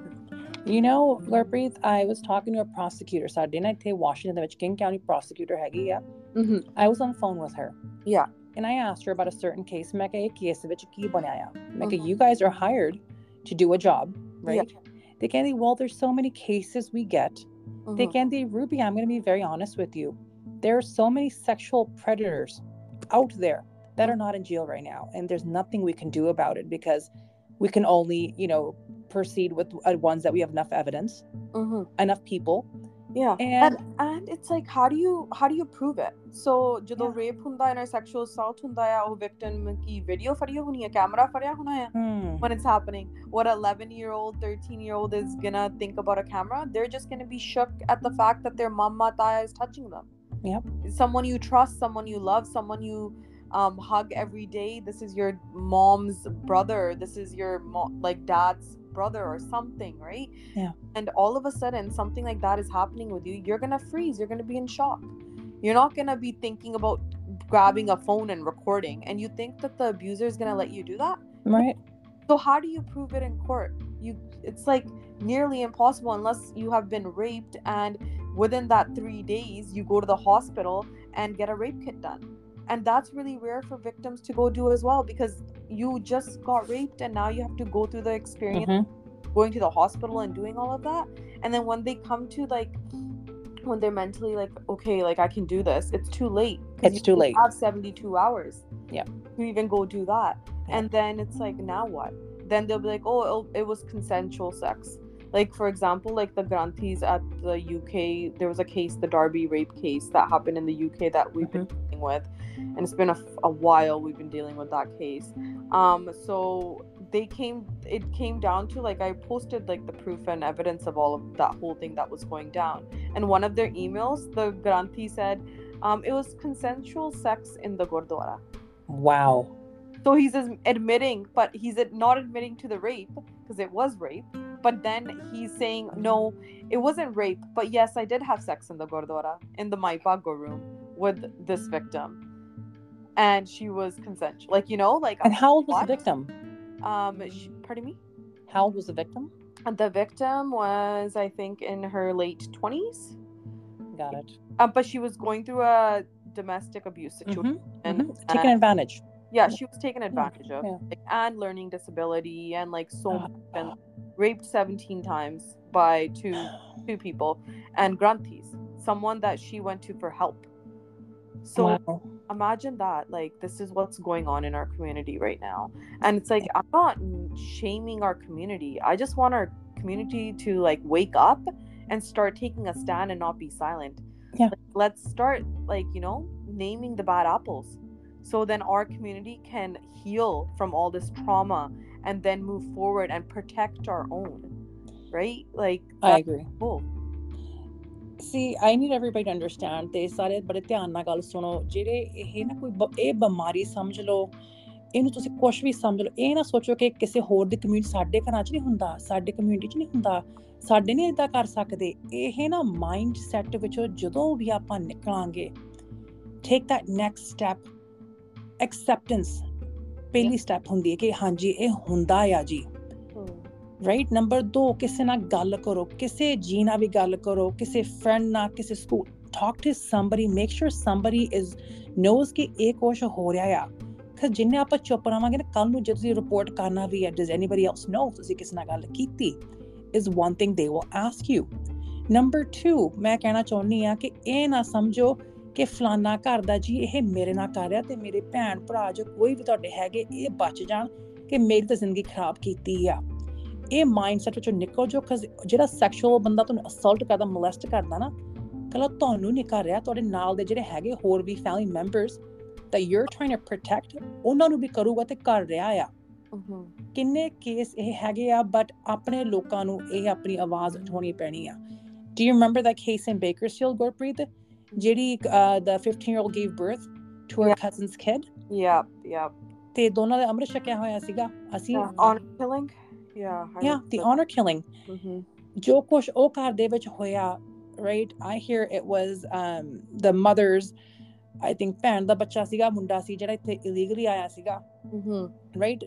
You know, Gurpreet, I was talking to a prosecutor Saturday night in Washington, the Michigan County prosecutor, Heggy, yeah. Mm-hmm. I was on the phone with her. Yeah. And I asked her about a certain case. मैं mm-hmm. you guys are hired to do a job, right? Yeah. They can't. Well, there's so many cases we get Mm-hmm. They can be Ruby. I'm going to be very honest with you. There are so many sexual predators out there that are not in jail right now, and there's nothing we can do about it because we can only, you know, proceed with uh, ones that we have enough evidence, mm-hmm. enough people, yeah and, and and it's like how do you how do you prove it so ਜਦੋਂ Yeah. rape ਹੁੰਦਾ ਹੈ sexual assault ਹੁੰਦਾ ਹੈ ਉਹ victim ਕੀ video ਫੜੀ ਹੋਣੀ ਹੈ camera ਫੜਿਆ ਹੋਣਾ ਹੈ hmm, when it's happening what a 11 year old 13 year old is gonna think about a camera they're just gonna be shook at the fact that their mama taya is touching them Yep. someone you trust someone you love someone you um, hug every day this is your mom's brother this is your mo- like dad's brother or something right? Yeah. and all of a sudden something like that is happening with you you're gonna freeze you're gonna be in shock. You're not gonna be thinking about grabbing a phone and recording and you think that the abuser is gonna let you do that? Right. So how do you prove it in court? You it's like nearly impossible unless you have been raped and within that 3 days you go to the hospital and get a rape kit done and that's really rare for victims to go do as well because you just got raped and now you have to go through the experience Mhm. going to the hospital and doing all of that and then when they come to like when they're mentally like okay like i can do this it's too late It's too late. have 72 hours Yeah. to even go do that and then it's like now what then they'll be like oh it'll- was consensual sex like for example like the granthis at the uk there was a case the derby rape case that happened in the uk that we've been dealing with and it's been a while we've been dealing with that case. Um so they came it came down to like i posted like the proof and evidence of all of that whole thing that was going down. And one of their emails the granthi said um it was consensual sex in the gurdwara. Wow. So he's admitting but he's not admitting to the rape because it was rape. But then he's saying no it wasn't rape but yes i did have sex in the gurdwara in the maipago room with this victim. And she was consensual like you know like and how old was what? the victim? Um she, pardon me? How old was the victim? The victim was i think in her late 20s got it. Um, but she was going through a domestic abuse situation Mhm, mhm. and- taking advantage. Yeah she was taken advantage of yeah. like, and learning disability and like so Uh, much and raped 17 times by two two people and granthis someone that she went to for help so wow. imagine that like this is what's going on in our community right now. And it's like i'm not shaming our community. I just want our community to like wake up and start taking a stand and not be silent. Yeah. Like, let's start like you know naming the bad apples. So then our community can heal from all this trauma and then move forward and protect our own right? Like i agree. cool C I need everybody to understand ਤੇ ਸਾਰੇ ਬੜੇ ਧਿਆਨ ਨਾਲ ਗੱਲ ਸੁਣੋ। ਜਿਹੜੇ ਇਹ ਨਾ ਕੋਈ ਇਹ ਬਿਮਾਰੀ ਸਮਝ ਲਓ ਇਹਨੂੰ ਤੁਸੀਂ ਕੁਝ ਵੀ ਸਮਝ ਲਓ ਇਹ ਨਾ ਸੋਚੋ ਕਿ ਕਿਸੇ ਹੋਰ ਦੀ ਕਮਿਊਨਿਟੀ ਸਾਡੇ ਘਰਾਂ 'ਚ ਨਹੀਂ ਹੁੰਦਾ ਸਾਡੇ ਕਮਿਊਨਿਟੀ 'ਚ ਨਹੀਂ ਹੁੰਦਾ ਸਾਡੇ ਨਹੀਂ ਇਦਾਂ ਕਰ ਸਕਦੇ। ਇਹ ਨਾ ਮਾਈਂਡ ਸੈਟ ਵਿੱਚੋਂ ਜਦੋਂ ਵੀ ਆਪਾਂ ਨਿਕਲਾਂਗੇ take that next step acceptance ਪਹਿਲੀ ਸਟੈਪ ਹੁੰਦੀ ਹੈ ਕਿ ਹਾਂਜੀ ਇਹ ਹੁੰਦਾ ਆ ਜੀ। ਰਾਈਟ ਨੰਬਰ 2 ਕਿਸੇ ਨਾਲ ਗੱਲ ਕਰੋ, ਕਿਸੇ ਜੀ ਨਾਲ ਵੀ ਗੱਲ ਕਰੋ, ਕਿਸੇ ਫਰੈਂਡ ਨਾਲ, ਕਿਸੇ school talk to somebody make sure somebody is knows ਕਿ ਇਹ ਕੁਛ ਹੋ ਰਿਹਾ ਆ। ਕਿ ਜਿੰਨੇ ਆਪਾਂ ਚੁੱਪ ਰਵਾਂਗੇ ਨਾ ਕੱਲ ਨੂੰ ਜੇ ਤੁਸੀਂ ਰਿਪੋਰਟ ਕਰਨਾ ਵੀ ਹੈ ਡਸ ਐਨੀਬਡੀ ਐਲਸ ਨੋ ਤੁਸੀਂ ਕਿਸੇ ਨਾਲ ਗੱਲ ਕੀਤੀ? Is one thing they will ask you. Number 2 ਮੈਂ ਕਹਿਣਾ ਚਾਹੁੰਦੀ ਆ ਕਿ ਇਹ ਨਾ ਸਮਝੋ ਕਿ ਫਲਾਨਾ ਘਰ ਦਾ ਜੀ ਇਹ ਮੇਰੇ ਨਾਲ ਕਰ ਰਿਹਾ ਤੇ ਮੇਰੇ ਭੈਣ ਭਰਾ ਜੋ ਕੋਈ ਵੀ ਤੁਹਾਡੇ ਹੈਗੇ, ਇਹ ਬਚ ਜਾਣ ਕਿ ਮੇਰੀ ਤਾਂ ਜ਼ਿੰਦਗੀ ਖਰਾਬ ਕੀਤੀ ਆ। ਇਹ ਮਾਈਂਡਸੈਟ ਵਿੱਚੋਂ ਨਿਕਲ ਜੋ cause ਜਿਹੜਾ ਸੈਕਸ਼ੂਅਲ ਬੰਦਾ ਤੁਹਾਨੂੰ ਅਸਲਟ ਕਰਦਾ ਮੋਲੈਸਟ ਕਰਦਾ ਨਾ ਕੱਲਾ ਤੁਹਾਨੂੰ ਨਹੀਂ ਕਰ ਰਿਹਾ ਤੁਹਾਡੇ ਨਾਲ ਦੇ ਜਿਹੜੇ ਹੈਗੇ ਹੋਰ ਵੀ family members that you're trying to protect ਉਹਨਾਂ ਨੂੰ ਵੀ ਕਰੂਗਾ ਤੇ ਕਰ ਰਿਹਾ ਆ. ਕਿੰਨੇ ਕੇਸ ਇਹ ਹੈਗੇ ਆ ਬਟ ਆਪਣੇ ਲੋਕਾਂ ਨੂੰ ਇਹ ਆਪਣੀ ਆਵਾਜ਼ ਉਠਾਉਣੀ ਪੈਣੀ ਆ। Do you remember that case in Bakersfield Gurpreet ਜਿਹੜੀ the 15 year old gave birth to her cousin's kid? Yep yep ਤੇ ਦੋਨਾਂ ਦੇ ਅੰਮ੍ਰਿਤ ਛਕਿਆ ਹੋਇਆ ਸੀਗਾ। ਅਸੀਂ honor killing? yeah I yeah the remember. honor killing Mhm. ਜੋ ਕੁਛ ਉਹ ਘਰ ਦੇ ਵਿੱਚ ਹੋਇਆ right i hear it was um the mother's i think ਭੈਣ ਦਾ ਬੱਚਾ ਸੀਗਾ ਮੁੰਡਾ ਸੀ ਜਿਹੜਾ ਇੱਥੇ illegally ਆਇਆ ਸੀਗਾ Mhm. ਰਾਈਟ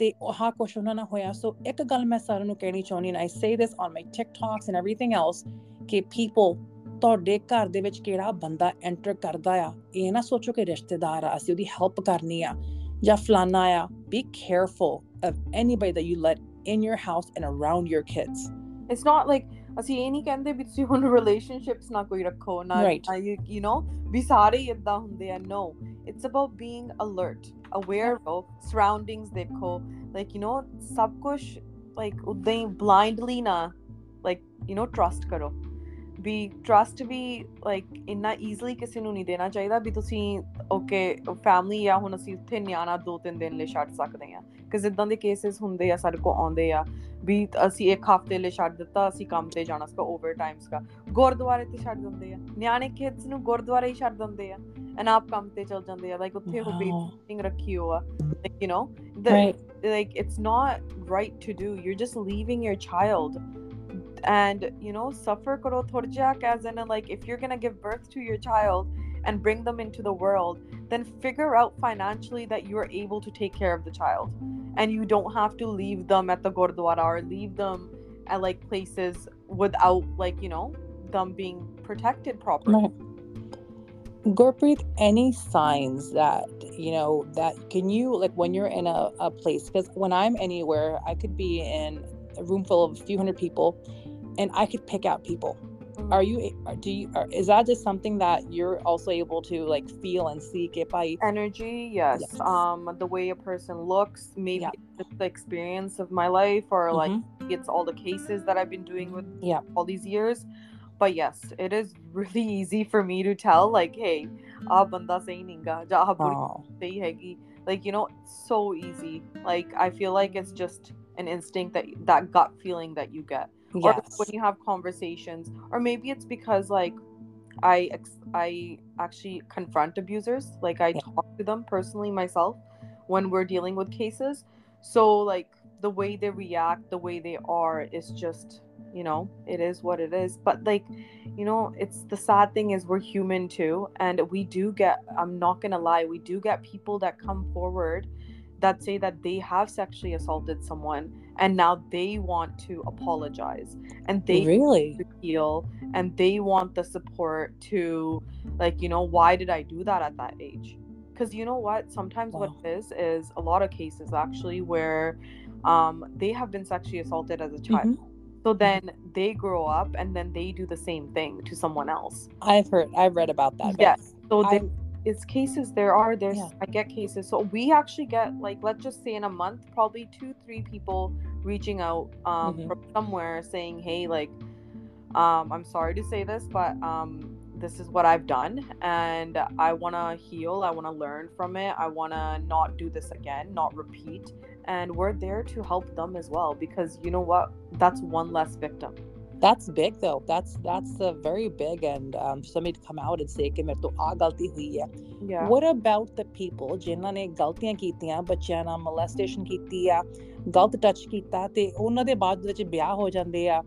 ਤੇ ਆਹ ਕੁਛ ਉਹਨਾਂ ਨਾਲ ਹੋਇਆ ਸੋ ਇੱਕ ਗੱਲ ਮੈਂ ਸਾਰਿਆਂ ਨੂੰ ਕਹਿਣੀ ਚਾਹੁੰਦੀ ਹਾਂ I say this on my TikToks and everything else ਕਿ ਪੀਪਲ ਤੁਹਾਡੇ ਘਰ ਦੇ ਵਿੱਚ ਕਿਹੜਾ ਬੰਦਾ ਐਂਟਰ ਕਰਦਾ ਆ ਇਹ ਨਾ ਸੋਚੋ ਕਿ ਰਿਸ਼ਤੇਦਾਰ ਆ ਅਸੀਂ ਉਹਦੀ ਹੈਲਪ ਕਰਨੀ ਆ ਜਾਂ ਫਲਾਨਾ ਆ B careful of anybody that you let in your house and around your kids it's not like ਅਸੀਂ ਇਹ ਨਹੀਂ ਕਹਿੰਦੇ ਵੀ ਤੁਸੀਂ ਹੁਣ ਰਿਲੇਸ਼ਨਸ਼ਿਪਸ ਨਾ ਕੋਈ ਰੱਖੋ ਨਾ Right. ਯੂ نو ਵੀ ਸਾਰੇ ਹੀ ਇਦਾਂ ਹੁੰਦੇ ਆ no it's about being alert aware of surroundings ਦੇਖੋ ਲਾਈਕ ਯੂ نو ਸਭ ਕੁਝ ਲਾਈਕ ਉਦਾਂ ਹੀ ਬਲਾਈਂਡਲੀ ਨਾ ਲਾਈਕ ਯੂ نو ਟਰਸਟ ਕਰੋ ਵੀ ਟਰਸਟ ਵੀ ਲਾਈਕ ਇੰਨਾ ਈਜ਼ੀਲੀ ਕਿਸੇ ਨੂੰ ਨਹੀਂ ਦੇਣਾ ਚਾਹੀਦਾ ਵੀ ਤੁਸੀਂ ਓਕੇ ਫੈਮਿਲੀ ਆ ਹੁਣ ਅਸੀਂ ਉੱਥੇ ਨਿਆਣਾ ਦੋ ਤਿੰਨ ਦਿਨ ਲਈ ਛੱਡ ਸਕਦੇ ਆ ਕਿਉਂਕਿ ਇਦਾਂ ਦੇ ਕੇਸਿਸ ਹੁੰਦੇ ਆ ਸਾਡੇ ਕੋਲ ਆਉਂਦੇ ਆ ਵੀ ਅਸੀਂ ਇੱਕ ਹਫਤੇ ਲਈ ਛੱਡ ਦਿੱਤਾ ਅਸੀਂ ਕੰਮ ਤੇ ਜਾਣਾ ਸੀਗਾ ਓਵਰ ਟਾਈਮ ਸੀਗਾ ਗੁਰਦੁਆਰੇ ਤੇ ਛੱਡ ਦਿੰਦੇ ਆ ਨਿਆਣੇ ਕਿਡਸ ਨੂੰ ਗੁਰਦੁਆਰੇ ਹੀ ਛੱਡ ਦਿੰਦੇ ਆ ਐਂਡ ਆਪ ਕੰਮ ਤੇ ਚਲ ਜਾਂਦੇ ਆ ਲਾਈਕ ਉੱਥੇ ਉਹ Wow. ਬੇਬੀ ਰੱਖੀ ਹੋਆ like you نو the Right. like it's not right to do you're just leaving your child and you know suffer karo thorjak as in like if you're gonna give birth to your child and bring them into the world then figure out financially that you're able to take care of the child and you don't have to leave them at the gurdwara or leave them at like places without like you know them being protected properly Right. Gurpreet, any signs that, you know, that can you, like when you're in a, a place, because when I'm anywhere, I could be in a room full of a few hundred people and I could pick out people. Are you, do you, are, is that just something that you're also able to like feel and see? Que by energy yes. Yes. um the way a person looks maybe Yeah. it's the experience of my life or like Mhm. it's all the cases that i've been doing with Yeah. all these years but yes it is really easy for me to tell like hey ah banda sahi nahinga ja ah buri sahi hegi like you know it's so easy like i feel like it's just an instinct that that gut feeling that you get or yes. when you have conversations or maybe it's because like i ex- i actually confront abusers like i Yeah. talk to them personally myself when we're dealing with cases so like the way they react the way they are is just you know it is what it is but like you know it's the sad thing is we're human too and we do get i'm not gonna lie we do get people that come forward that say that they have sexually assaulted someone and now they want to apologize and they really? heal and they want the support to like you know why did i do that at that age because you know what sometimes what Wow. it is is a lot of cases actually where um they have been sexually assaulted as a child Mm-hmm. so then they grow up and then they do the same thing to someone else I've heard, I've read about that. Yes. so there is cases there are there's Yeah. i get cases so we actually get like let's just say in a month probably two three people reaching out um Mhm. from somewhere saying hey like um i'm sorry to say this but um this is what i've done and i want to heal i want to learn from it i want to not do this again not repeat and we're there to help them as well because you know what that's one less victim that's big though. That's that's a very big and um, somebody to come out and say ki to aa galti hui hai. Yeah. what about the people? ਜਿਨ੍ਹਾਂ ਨੇ ਗਲਤੀਆਂ ਕੀਤੀਆਂ molestation ਕੀਤੀ ਆ touch touch ਕੀਤਾ ਤੇ ਉਹਨਾਂ ਦੇ ਬਾਅਦ ਵਿੱਚ ਵਿਆਹ ਹੋ ਜਾਂਦੇ ਆ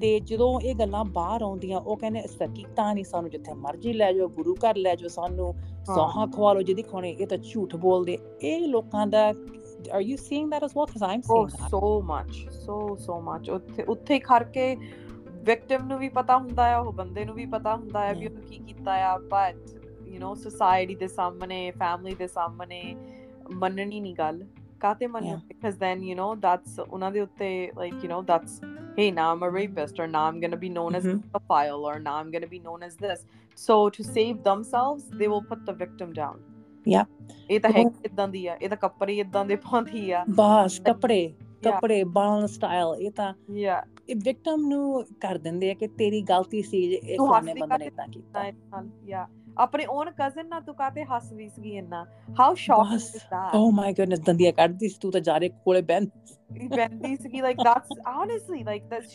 ਤੇ ਜਦੋਂ ਇਹ ਗੱਲਾਂ ਬਾਹਰ ਆਉਂਦੀਆਂ ਉਹ ਕਹਿੰਦੇ ਹਕੀਕਤਾਂ ਨਹੀਂ ਸਾਨੂੰ ਜਿੱਥੇ ਮਰਜ਼ੀ ਲੈ ਜਾਓ ਗੁਰੂ ਘਰ ਲੈ ਜਾਓ ਸਾਨੂੰ ਸੌਹਾਂ ਖਵਾ ਲਓ ਜਿਹਦੀ ਖੋਣੇ ਇਹ ਤਾਂ ਝੂਠ ਬੋਲਦੇ ਇਹ ਲੋਕਾਂ ਦਾ are you seeing that as well? Because i'm oh, so much so so much. ਉੱਥੇ ਉੱਥੇ ਕਰਕੇ ਵਿਕਟਿਮ ਨੂੰ ਵੀ ਪਤਾ ਹੁੰਦਾ ਆ ਉਹ ਬੰਦੇ ਨੂੰ ਵੀ ਪਤਾ ਹੁੰਦਾ ਆ ਵੀ Yeah. ਉਹਨੂੰ ਕੀ ਕੀਤਾ ਆ ਬਟ ਯੂ نو ਸੋਸਾਇਟੀ ਦੇ ਸਾਹਮਣੇ ਫੈਮਿਲੀ ਦੇ ਸਾਹਮਣੇ ਮੰਨਣੀ ਨਹੀਂ ਗੱਲ ਕਾਤੇ ਮੰਨੋ Yeah. because then you know that's ਉਹਨਾਂ ਦੇ ਉੱਤੇ like you know that's hey now I'm a rapist or now I'm going to be known as Mhm. a pedophile or now I'm going to be known as this so to save themselves they will put the victim down Yeah. ਇਹ ਤਾਂ ਹੈ ਉਹ- ਇਦਾਂ ਦੀ ਆ ਇਹ ਤਾਂ ਕੱਪੜੇ ਇਦਾਂ ਦੇ ਪਾਉਂਦੀ ਆ ਬਸ ਕੱਪੜੇ Yeah. ਕੱਪੜੇ ਬਾਲ ਸਟਾਈਲ ਇਹ ਤਾਂ yeah ਇਹ ਵਿਕਟਮ ਨੂੰ ਕਰ ਦਿੰਦੇ ਆ ਕਿ ਤੇਰੀ ਗਲਤੀ ਸੀ ਜੇ ਇਹ ਹੱਸਦੀ ਬੰਦੇ ਨੇ ਤਾਂ ਕੀਤਾ। ਯਾ ਆਪਣੇ ਓਨ ਕਜ਼ਨ ਨਾਲ ਤੂੰ ਕਾਤੇ ਹੱਸਦੀ ਸੀਗੀ ਇੰਨਾ? How shocking. Is that oh my goodness ਦੰਦੀਆਂ ਕੱਢਦੀ ਸੀ ਤੂੰ ਤਾਂ ਜਾ ਰਹੇ ਕੋਲੇ ਬੈਨ ਬੰਦੀ ਸੀਗੀ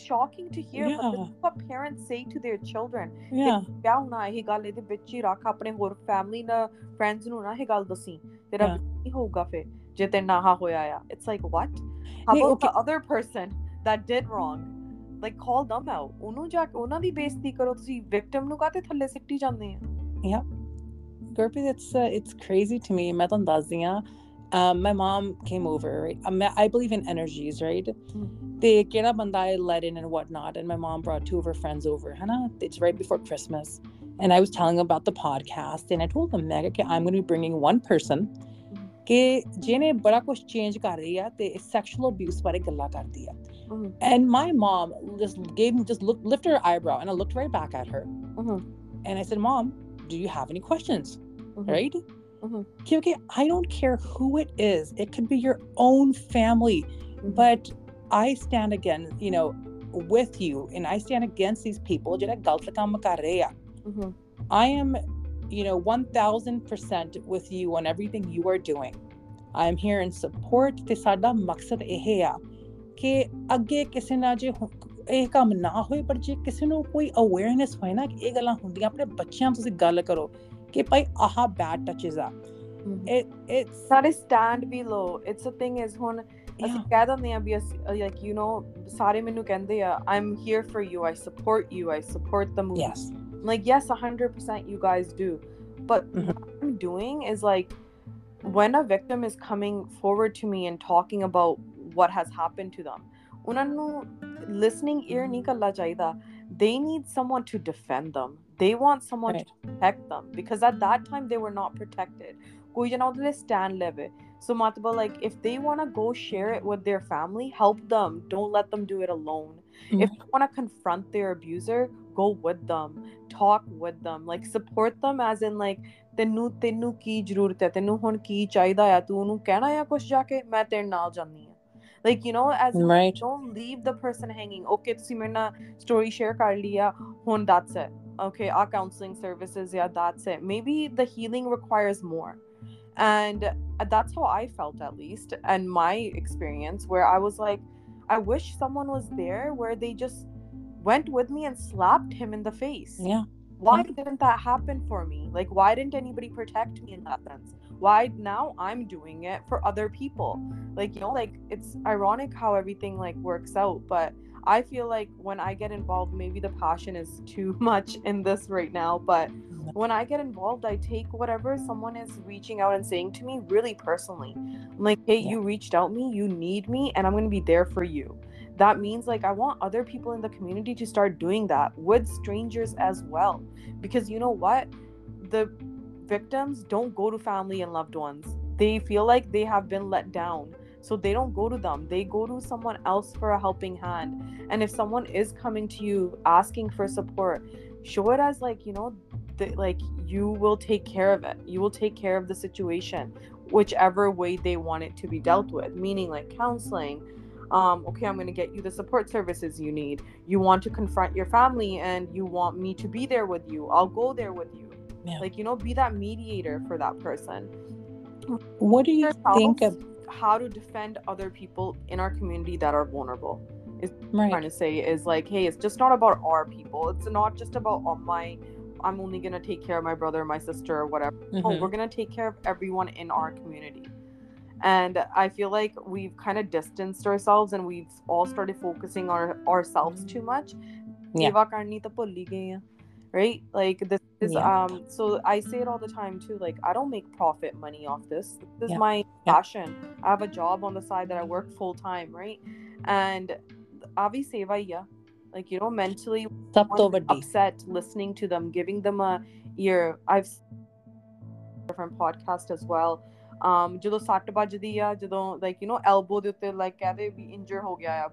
shocking to hear but this Yeah. is what parents say to their children. ਯਾ ਕਿਆ ਹੋਣਾ ਇਹ ਗੱਲ ਇਹਦੇ ਵਿੱਚ ਹੀ ਰੱਖ ਆਪਣੇ ਹੋਰ ਫੈਮਿਲੀ ਨਾਲ ਫਰੈਂਡਸ ਨੂੰ ਨਾ ਇਹ ਗੱਲ ਦੱਸੀ ਤੇਰਾ ਨਹੀਂ ਹੋਊਗਾ ਫਿਰ ਜੇ ਤੇ ਨਾ ਹੋਇਆ ਆ ਇਟਸ ਲਾਈਕ ਨਹੀਂ, about okay. the other person that did wrong? Like call them out ਉਹਨੂੰ ਜਾ ਕੇ ਉਹਨਾਂ ਦੀ ਬੇਇੱਜ਼ਤੀ ਕਰੋ ਤੁਸੀਂ ਵਿਕਟਮ ਨੂੰ ਕਾਤੇ ਥੱਲੇ ਸਿੱਟੀ ਜਾਂਦੇ ਆ Gurpreet, it's uh, it's crazy to me. ਮੈਂ ਤੁਹਾਨੂੰ ਦੱਸਦੀ ਹਾਂ um, my mom came over, right? Um, I believe in energies, right? ਤੇ ਕਿਹੜਾ ਬੰਦਾ I let in and whatnot, and my mom brought two of her friends over, ਹਨਾ? It's right before Christmas, and I was telling them about the podcast, and I told them, ਮੈਂ ਕਿਹਾ ਕਿ I'm going to be bringing one person ਕਿ ਜਿਹਨੇ ਬੜਾ ਕੁਝ change ਕਰ ਰਹੀ ਆ ਤੇ ਸੈਕਸ਼ੂਅਲ ਅਬਿਊਜ਼ ਬਾਰੇ ਗੱਲਾਂ ਕਰਦੀ ਆ Mhm. And my mom just gave me just look lifted her eyebrow, and I looked right back at her, Mhm. and I said, "Mom, do you have any questions?" Mhm. Right? Mhm. Okay, okay. I don't care who it is. It could be your own family, Mhm. but I stand again, you know, with you, and I stand against these people. ਜਿਹੜਾ ਗਲਤ ਕੰਮ ਕਰ ਰਹੇ ਆ. Mhm. I am, you know, 1000% with you on everything you are doing. I am here in support ਤੇ ਸਾਡਾ ਮਕਸਦ ਇਹ ਆ ਕਿ ਅੱਗੇ ਕਿਸੇ ਨਾਲ ਜੇ ਇਹ ਕੰਮ ਨਾ ਹੋਏ ਪਰ ਜੇ ਕਿਸੇ ਨੂੰ ਕੋਈ ਅਵੇਅਰਨੈਸ ਹੋਏ ਨਾ ਕਿ ਇਹ ਗੱਲਾਂ ਹੁੰਦੀਆਂ ਆਪਣੇ ਬੱਚਿਆਂ ਨਾਲ ਤੁਸੀਂ ਗੱਲ ਕਰੋ ਕਿ ਭਾਈ ਆਹ ਬੈਡ ਟੱਚਸ ਆ it it's not a stand below it's a thing is ਹੁਣ ਅਸੀਂ ਕਹਿ ਦਿੰਦੇ ਆ ਵੀ ਲਾਈਕ ਯੂ نو ਸਾਰੇ ਮੈਨੂੰ ਕਹਿੰਦੇ ਆ I'm here for you I support you I support the movie yes like yes 100% you guys do but what i'm doing is like when a victim is coming forward to me and talking about what has happened to them ਉਹਨਾਂ ਨੂੰ listening ear ਨਹੀਂ ਕਰਨਾ ਚਾਹੀਦਾ they need someone to defend them they want someone right to protect them because at that time they were not protected ਕੋਈ ਜਣਾ ਉਹਦੇ ਲਈ stand ਲਵੇ so mataba like if they want to go share it with their family help them don't let them do it alone if you want to confront their abuser go with them talk with them like support them as in like ਤੈਨੂੰ ਤੈਨੂੰ ਕੀ ਜ਼ਰੂਰਤ ਹੈ ਤੈਨੂੰ ਹੁਣ ਕੀ ਚਾਹੀਦਾ ਆ ਤੂੰ ਉਹਨੂੰ ਕਹਿਣਾ ਆ ਕੁਝ ਜਾ ਕੇ ਮੈਂ ਤੇਰੇ ਨਾਲ ਜਾਂਦੀ ਆ like you know as in, right don't leave the person hanging okay ਤੁਸੀਂ ਮੇਰੇ ਨਾਲ story share ਕਰ ਲਿਆ ਹੁਣ that's it okay our counseling services yeah that's it maybe the healing requires more and that's how i felt at least and my experience where i was like i wish someone was there where they just went with me and slapped him in the face yeah why Yeah. didn't that happen for me like why didn't anybody protect me in that sense Why now i'm doing it for other people. Like you know like it's ironic how everything like works out but i feel like when i get involved maybe the passion is too much in this right now but when i get involved i take whatever someone is reaching out and saying to me really personally. I'm like hey Yeah. you reached out me you need me and i'm going to be there for you. That means like i want other people in the community to start doing that with strangers as well. Because you know what? The victims don't go to family and loved ones they feel like they have been let down so they don't go to them they go to someone else for a helping hand and if someone is coming to you asking for support show it as like you know like you will take care of it you will take care of the situation whichever way they want it to be dealt with meaning like counseling um, okay, I'm going to get you the support services you need. You want to confront your family and you want me to be there with you. I'll go there with you. Yeah. Like, you know, be that mediator for that person. what do you think of how to defend other people in our community that are vulnerable. trying right to say is like, hey, it's just not about our people. It's not just about oh, my, I'm only going to take care of my brother, my sister, or whatever. Oh, Mhm. we're going to take care of everyone in our community. And I feel like we've kind of distanced ourselves and we've all started focusing on ourselves too much. Yeah ਸੇਵਾ ਕਰਨੀ ਤਾਂ ਭੁੱਲ ਹੀ ਗਏ ਆ, Right? Like this is Yeah. um so I say it all the time too. Like I don't make profit money off this. This is Yeah. my passion. I have a job on the side that I work full time, right? And avi seva hi a. Like you know, mentally ਸਭ ਤੋਂ one ਵੱਡੀ upset listening to them giving them a ear i've s- different podcast as well um ਜਦੋਂ ਸੱਟ ਵੱਜਦੀ ਆ ਜਦੋਂ like you know elbow ਦੇ ਉੱਤੇ like ਕਹਦੇ ਵੀ ਇੰਜਰ ਹੋ ਗਿਆ ਆ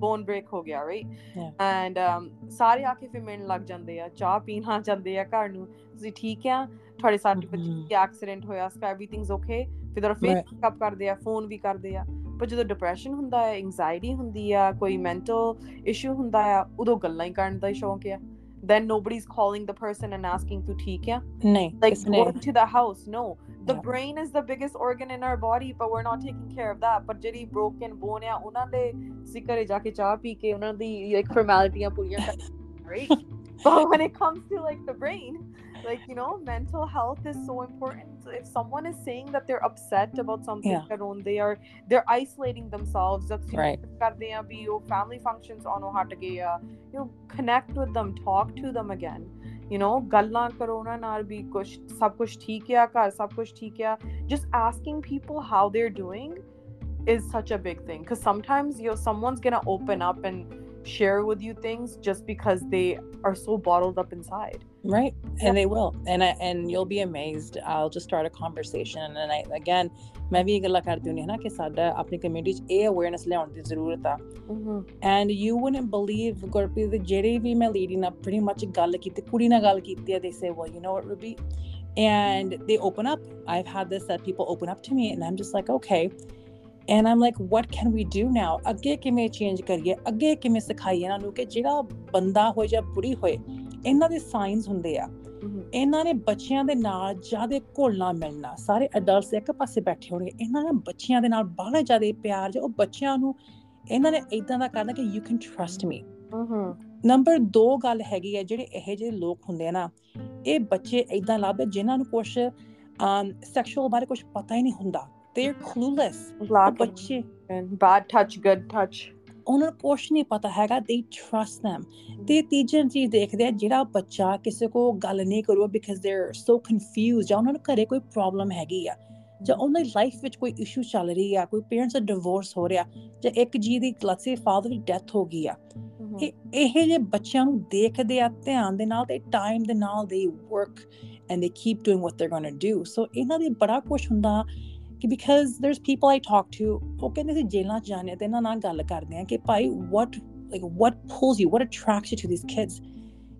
Bone break ਹੋ ਗਿਆ Yeah. and um ਸਾਰੇ ਆ ਕੇ ਫਿਰ ਮਿਲਣ ਲੱਗ ਜਾਂਦੇ ਆ ਚਾਹ ਪੀਣ ਆ ਜਾਂਦੇ ਆ ਘਰ ਨੂੰ ਤੁਸੀਂ ਠੀਕ ਆ ਤੁਹਾਡੇ ਸੱਟ ਵੱਜੀ Mhm. ਐਕਸੀਡੈਂਟ ਹੋਇਆ ਸਕ ਐਵਰੀਥਿੰਗਸ ਓਕੇ ਫਿਰ ਤੁਹਾਡਾ ਫੇਸ. ਚੈੱਕਅਪ ਕਰਦੇ ਆ ਫੋਨ ਵੀ ਕਰਦੇ ਆ ਪਰ ਜਦੋਂ ਡਿਪਰੈਸ਼ਨ ਹੁੰਦਾ ਹੈ ਐਂਜ਼ਾਇਟੀ ਹੁੰਦੀ ਆ ਕੋਈ ਮੈਂਟਲ ਇਸ਼ੂ ਹੁੰਦਾ ਆ ਉਦੋਂ ਗੱਲਾਂ ਹੀ ਕਰਨ ਦਾ ਹੀ ਸ਼ੌਂਕ ਆ then nobody's calling the person and asking to ਠੀਕ ਆ ਨਹੀਂ like ਕਿਸਨੇ going to the house no the Yeah. brain is the biggest organ in our body but we're not taking care of that but ਜਿਹੜੀ broken bone ਆ ਉਹਨਾਂ ਦੇ ਅਸੀਂ ਘਰੇ ਜਾ ਕੇ ਚਾਹ ਪੀ ਕੇ ਉਹਨਾਂ ਦੀ like formalities ਪੂਰੀਆਂ ਕਰ right but when it comes to like the brain like you know mental health is so important so if someone is saying that they're upset about something Yeah. their own they are they're isolating themselves that's Right. ਕਰਦੇ ਆ ਵੀ ਉਹ family functions on ਹਟ ਗਏ ਆ you know connect with them talk to them again you know ਗੱਲਾਂ ਕਰੋ ਉਹਨਾਂ ਨਾਲ ਵੀ ਕੁਝ ਸਭ ਕੁਝ ਠੀਕ ਆ ਘਰ ਸਭ ਕੁਝ ਠੀਕ ਆ just asking people how they're doing is such a big thing because sometimes you know someone's gonna open up and share with you things just because they are so bottled up inside right and they will and I, and you'll be amazed i'll just start a conversation and i again ਮੈਂ ਵੀ ਇਹ ਗੱਲਾਂ ਕਰਦੀ ਹੁੰਦੀ ਹਾਂ ਨਾ ਕਿ ਸਾਡਾ ਆਪਣੀ ਕਮਿਊਨਿਟੀ 'ਚ ਇਹ ਅਵੇਅਰਨੈਸ ਲਿਆਉਣ ਦੀ ਜ਼ਰੂਰਤ ਆ and you wouldn't believe Gurpreet ਦੇ ਜਿਹੜੇ ਵੀ ਮੈਂ ਲੀਡਿੰਗ ਅਪ ਪ੍ਰੀਟੀ ਮੱਚ ਗੱਲ ਕੀਤੀ ਕੁੜੀ ਨਾਲ ਗੱਲ ਕੀਤੀ ਆ ਦੇ ਸੇ well you know what Ruby and they open up i've had this that people open up to me and i'm just like okay and i'm like what can we do now ਅੱਗੇ ਕਿਵੇਂ change ਕਰੀਏ ਅੱਗੇ ਕਿਵੇਂ ਸਿਖਾਈਏ ਇਹਨਾਂ ਨੂੰ ਕਿ ਜਿਹੜਾ ਬੰਦਾ ਹੋਏ ਜਾਂ ਬੁੜੀ ਹੋਏ ਇਹਨਾਂ ਦੇ ਸਾਈਨਸ ਹੁੰਦੇ ਆ। ਇਹਨਾਂ ਨੇ ਬੱਚਿਆਂ ਦੇ ਨਾਲ ਜ਼ਿਆਦਾ ਘੁਲਣਾ ਮਿਲਣਾ। ਸਾਰੇ ਅਡਲਟਸ ਇੱਕ ਪਾਸੇ ਬੈਠੇ ਹੋਣਗੇ। ਇਹਨਾਂ ਨੇ ਬੱਚਿਆਂ ਦੇ ਨਾਲ ਬਾਹਲਾ ਜ਼ਿਆਦਾ ਪਿਆਰ ਜੋ ਉਹ ਬੱਚਿਆਂ ਨੂੰ ਇਹਨਾਂ ਨੇ ਇਦਾਂ ਦਾ ਕਰਨਾ ਕਿ you can trust me number 2 ਗੱਲ ਹੈਗੀ ਹੈ ਜਿਹੜੇ ਇਹੋ ਜਿਹੇ ਲੋਕ ਹੁੰਦੇ ਆ ਨਾ ਇਹ ਬੱਚੇ ਇਦਾਂ ਲੱਭਦੇ ਜਿਨ੍ਹਾਂ ਨੂੰ ਕੁਝ ਸੈਕਸ਼ੂਅਲ ਬਾਰੇ ਕੁਝ ਪਤਾ ਹੀ ਨਹੀਂ ਹੁੰਦਾ। ਦੇ ਆਰ ਕਲੂਲੈਸ ਬੱਚੇ bad touch good touch ਉਹਨਾਂ ਨੂੰ ਕੁਝ ਨਹੀਂ ਪਤਾ ਹੈਗਾ ਦੇ ਟਰਸਟ them ਤੇ ਤੀਜੀ ਚੀਜ਼ ਦੇਖਦੇ ਆ ਜਿਹੜਾ ਬੱਚਾ ਕਿਸੇ ਕੋ ਗੱਲ ਨਹੀਂ ਕਰੂਗਾ because they are so confused ਜਾਂ ਉਹਨਾਂ ਨੂੰ ਘਰੇ ਕੋਈ ਪ੍ਰੋਬਲਮ ਹੈਗੀ ਆ ਜਾਂ ਉਹਨਾਂ ਦੀ ਲਾਈਫ ਵਿੱਚ ਕੋਈ ਇਸ਼ੂ ਚੱਲ ਰਹੀ ਆ ਕੋਈ ਪੇਰੈਂਟਸ ਦਾ ਡਿਵੋਰਸ ਹੋ ਰਿਹਾ ਜਾਂ ਇੱਕ ਜੀ ਦੀ ਲੱਸੇ ਫਾਦਰ ਦੀ ਡੈਥ ਹੋ ਗਈ ਆ। ਇਹ ਇਹ ਜੇ ਬੱਚਿਆਂ ਨੂੰ ਦੇਖਦੇ ਆ ਧਿਆਨ ਦੇ ਨਾਲ ਤੇ ਟਾਈਮ ਦੇ ਨਾਲ they work and they keep doing what they going to do so ਇਹਨਾਂ ਦੇ ਬੜਾ ਕੁਝ ਹੁੰਦਾ ਕਿ because there's people I talk to ਉਹ ਕਹਿੰਦੇ ਸੀ ਜੇਲਾਂ ਚ ਜਾਣੇ ਤੇ ਇਹਨਾਂ ਨਾਲ ਗੱਲ ਕਰਦੇ ਆ ਕਿ ਭਾਈ what like what pulls you what attracts you to these kids?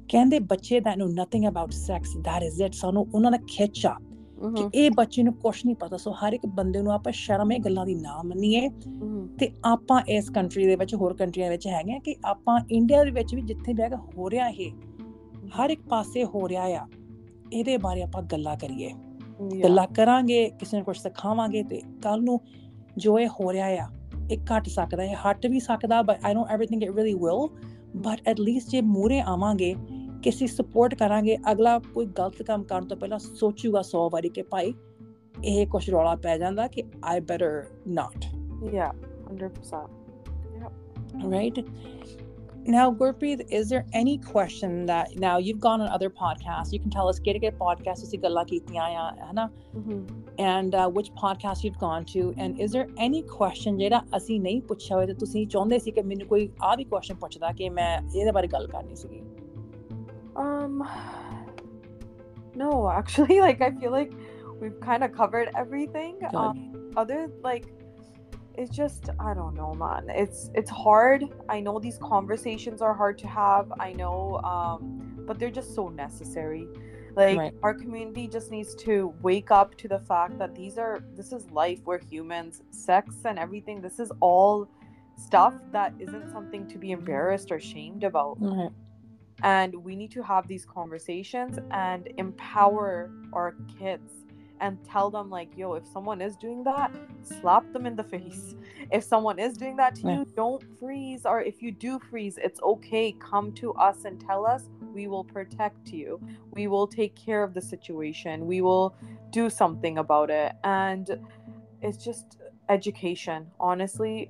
ਕਹਿੰਦੇ ਬੱਚੇ that know nothing about sex that is it ਸਾਨੂੰ ਉਹਨਾਂ ਦਾ ਖਿੱਚ ਕਿ ਇਹ ਬੱਚੇ ਨੂੰ ਕੁਝ ਨਹੀਂ ਪਤਾ ਸੋ ਹਰ ਇੱਕ ਬੰਦੇ ਨੂੰ ਆਪਾਂ ਸ਼ਰਮ ਇਹ ਗੱਲਾਂ ਦੀ ਨਾ ਮੰਨੀਏ। ਤੇ ਆਪਾਂ ਇਸ ਕੰਟਰੀ ਦੇ ਵਿੱਚ ਹੋਰ ਕੰਟਰੀਆਂ ਵਿੱਚ ਹੈਗੇ ਆ ਕਿ ਆਪਾਂ ਇੰਡੀਆ ਦੇ ਵਿੱਚ ਵੀ ਜਿੱਥੇ ਬਹਿ ਕੇ ਹੋ ਰਿਹਾ ਇਹ ਹਰ ਇੱਕ ਪਾਸੇ ਹੋ ਰਿਹਾ ਆ ਇਹਦੇ ਬਾਰੇ ਆਪਾਂ ਗੱਲਾਂ ਕਰੀਏ। ਗੱਲਾਂ ਕਰਾਂਗੇ ਕਿਸੇ ਨੂੰ ਕੁਝ ਸਿਖਾਵਾਂਗੇ ਤੇ ਕੱਲ ਨੂੰ ਜੋ ਇਹ ਹੋ ਰਿਹਾ ਆ ਇਹ ਘਟ ਸਕਦਾ ਹੈ ਹਟ ਵੀ ਸਕਦਾ but I know everything it really will but at least ਜੇ ਮੂਰੇ ਆਵਾਂਗੇ ਕਿਸੇ ਸਪੋਰਟ ਕਰਾਂਗੇ ਅਗਲਾ ਕੋਈ ਗਲਤ ਕੰਮ ਕਰਨ ਤੋਂ ਪਹਿਲਾਂ ਸੋਚੂਗਾ 100 ਵਾਰੀ ਕਿ ਭਾਈ ਇਹ ਕੁਝ ਰੌਲਾ ਪੈ ਜਾਂਦਾ ਕਿ ਆਈ better not yeah 100% yeah right now Gurpreet is there any question that now you've gone on other podcasts you can tell us get get podcast ਅਸੀਂ ਗੱਲਾਂ ਕੀਤੀਆਂ ਆ ਹਨਾ and uh, which podcast you've gone to and is there any question ਜਿਹੜਾ ਅਸੀਂ ਨਹੀਂ ਪੁੱਛਿਆ ਹੋਇਆ ਤੇ ਤੁਸੀਂ ਚਾਹੁੰਦੇ ਸੀ ਕਿ ਮੈਨੂੰ ਕੋਈ ਆ ਵੀ ਕੁਐਸਚਨ ਪੁੱਛਦਾ ਕਿ ਮੈਂ ਇਹਦੇ ਬਾਰੇ ਗੱਲ ਕਰਨੀ ਸੀਗੀ um no actually like i feel like we've kind of covered everything um, other like it's just i don't know man. It's it's hard. I know these conversations are hard to have i know um but they're just so necessary. Like Right. our community just needs to wake up to the fact that these are this is life. We're humans. Sex and everything this is all stuff that isn't something to be embarrassed or shamed about. Right. and we need to have these conversations and empower our kids and tell them like yo if someone is doing that slap them in the face. If someone is doing that to Yeah. you don't freeze or if you do freeze it's okay. Come to us and tell us. We will protect you. We will take care of the situation. We will do something about it. And it's just education honestly.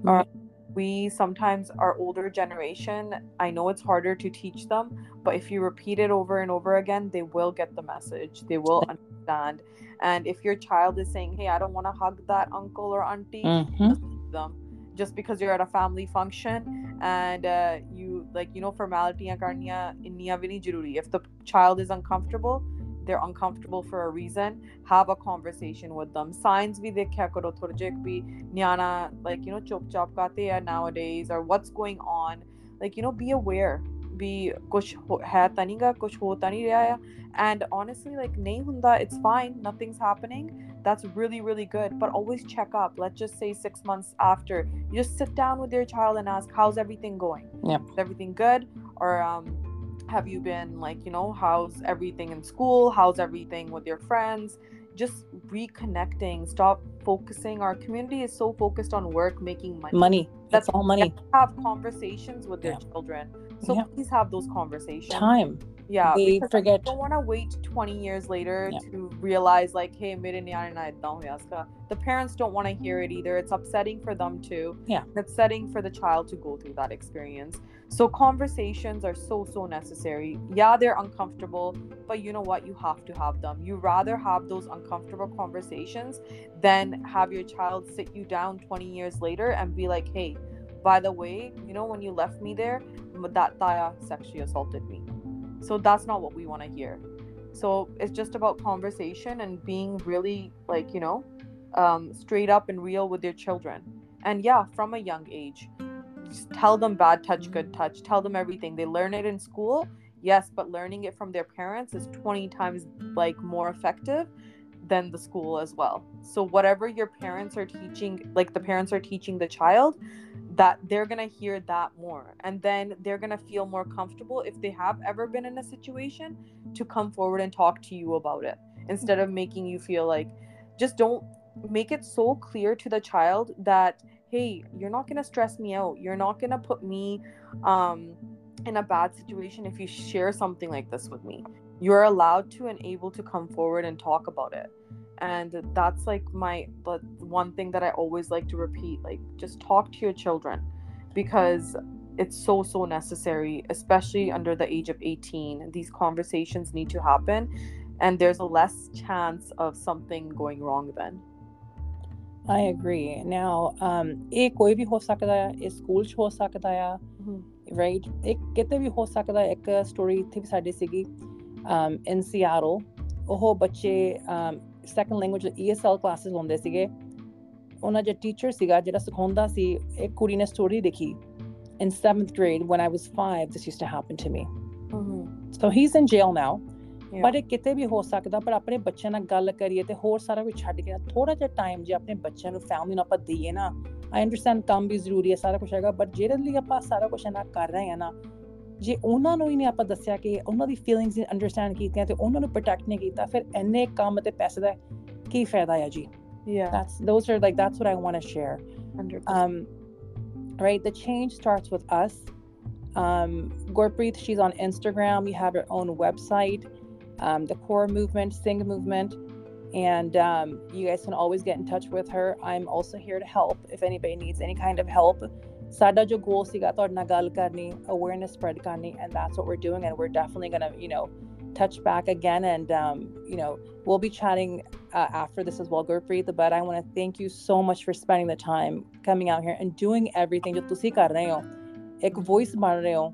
We sometimes our older generation i know it's harder to teach them but if you repeat it over and over again they will get the message. They will understand. And if your child is saying hey i don't want to hug that uncle or auntie Mhm. them just because you're at a family function and uh, you like you know formality if the child is uncomfortable they're uncomfortable for a reason have a conversation with them. Signs bhi dekhya karo thode bhi nyana like you know chop chop kate hai nowadays or what's going on. Like you know be aware. be kuch hai taniga kuch hota nahi raha and honestly like nahi hunda it's fine. Nothing's happening. That's really really good. But always check up. Let's just say six months after. You just sit down with your child and ask how's everything going? Yeah. Is everything good? Or um have you been like you know how's everything in school? How's everything with your friends? Just reconnecting. Stop focusing. Our community is so focused on work making money. Money. That's all money. have conversations with their Yeah. children. So Yeah. please have those conversations. Time yeah they because I forget don't want to wait 20 years later Yeah. to realize like hey mere niyana na iddan hoya iska. the parents don't want to hear it either. It's upsetting for them too. Yeah. it's upsetting for the child to go through that experience. So conversations are so so necessary. Yeah they're uncomfortable but you know what? You have to have them. You rather have those uncomfortable conversations than have your child sit you down 20 years later and be like hey by the way you know when you left me there that taya sexually assaulted me So that's not what we want to hear. So it's just about conversation and being really like, you know, um, straight up and real with your children. And yeah, from a young age, just tell them bad touch, good touch. Tell them everything. They learn it in school, yes, but learning it from their parents is 20 times like more effective than the school as well. So whatever your parents are teaching, like the parents are teaching the child, that they're going to hear that more and then they're going to feel more comfortable if they have ever been in a situation to come forward and talk to you about it instead of making you feel like just don't make it so clear to the child that hey you're not going to stress me out. You're not going to put me um in a bad situation if you share something like this with me. You're allowed to and able to come forward and talk about it and that's like my but one thing that i always like to repeat like just talk to your children because it's so so necessary especially under the age of 18 these conversations need to happen and there's a less chance of something going wrong then I agree. Now, um, ਇਹ ਕੋਈ ਵੀ ਹੋ ਸਕਦਾ ਹੈ ਇਹ school 'ਚ ਹੋ ਸਕਦਾ ਆ ਰਾਈਟ ਇੱਕ ਕਿਤੇ ਵੀ ਹੋ ਸਕਦਾ ਹੈ ਇੱਕ ਸਟੋਰੀ ਇੱਥੇ ਵੀ ਸਾਡੀ ਸੀਗੀ um in Seattle ਉਹ ਬੱਚੇ um second language ESL classes ਹੁੰਦੇ ਸੀਗੇ। ਉਹਨਾਂ ਜਿਹੜਾ ਟੀਚਰ ਸੀਗਾ ਜਿਹੜਾ ਸਿਖਾਉਂਦਾ ਸੀ ਇੱਕ ਕੁੜੀ ਨੇ ਸਟੋਰੀ ਦੇਖੀ in 7th grade when I was 5 this used to happen to me. So he's in jail now ਪਰ ਇਹ ਕਿਤੇ ਵੀ ਹੋ ਸਕਦਾ ਪਰ ਆਪਣੇ ਬੱਚਿਆਂ ਨਾਲ ਗੱਲ ਕਰੀਏ ਤੇ ਹੋਰ ਸਾਰਾ ਕੁਝ ਛੱਡ ਕੇ ਥੋੜਾ ਜਿਹਾ ਟਾਈਮ ਜੇ ਆਪਣੇ ਬੱਚਿਆਂ ਨੂੰ ਫੈਮਿਲੀ ਨੂੰ ਆਪਾਂ ਦਈਏ ਨਾ ਆਈ ਅੰਡਰਸਟੈਂਡ ਕੰਮ ਵੀ ਜ਼ਰੂਰੀ ਹੈ ਸਾਰਾ ਕੁਝ ਹੈਗਾ ਬਟ ਜਿਹੜੇ ਲਈ ਆਪਾਂ ਸਾਰਾ ਕੁਝ ਨਾ ਕਰ ਰਹੇ ਹਾਂ ਨਾ ਜੇ ਉਹਨਾਂ ਨੂੰ ਹੀ ਨਹੀਂ ਆਪਾਂ ਦੱਸਿਆ ਕਿ ਉਹਨਾਂ ਦੀ ਫੀਲਿੰਗਸ ਨੂੰ ਅੰਡਰਸਟੈਂਡ ਕੀਤੀਆਂ ਤੇ ਉਹਨਾਂ ਨੂੰ ਪ੍ਰੋਟੈਕਟ ਨਹੀਂ ਕੀਤਾ ਫਿਰ ਐਨੇ ਕੰਮ ਤੇ ਪੈਸੇ ਦਾ ਕੀ ਫਾਇਦਾ ਹੈ ਜੀ? Yeah. That's those are like that's what i want to share 100%. Um, right the change starts with us. Um Gurpreet she's on instagram. We have her own website um, the Kaur movement Singh movement. And um, you guys can always get in touch with her. I'm also here to help if anybody needs any kind of help. ਸਾਡਾ ਜੋ goal ਸੀਗਾ ਤੁਹਾਡੇ ਨਾਲ ਗੱਲ ਕਰਨੀ awareness spread ਕਰਨੀ and that's what we're doing and we're definitely going to you know touch back again and um, you know we'll be chatting uh, after this as well Gurpreet but I want to thank you so much for spending the time coming out here and doing everything ਜੋ ਤੁਸੀਂ ਕਰ ਰਹੇ ਹੋ ਇੱਕ voice ਬਣ ਰਹੇ ਹੋ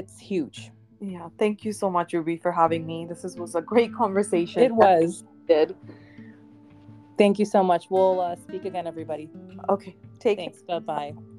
it's huge yeah thank you so much ruby for having me this is, was a great conversation it was did thank you so much we'll uh, speak again everybody okay take thanks bye bye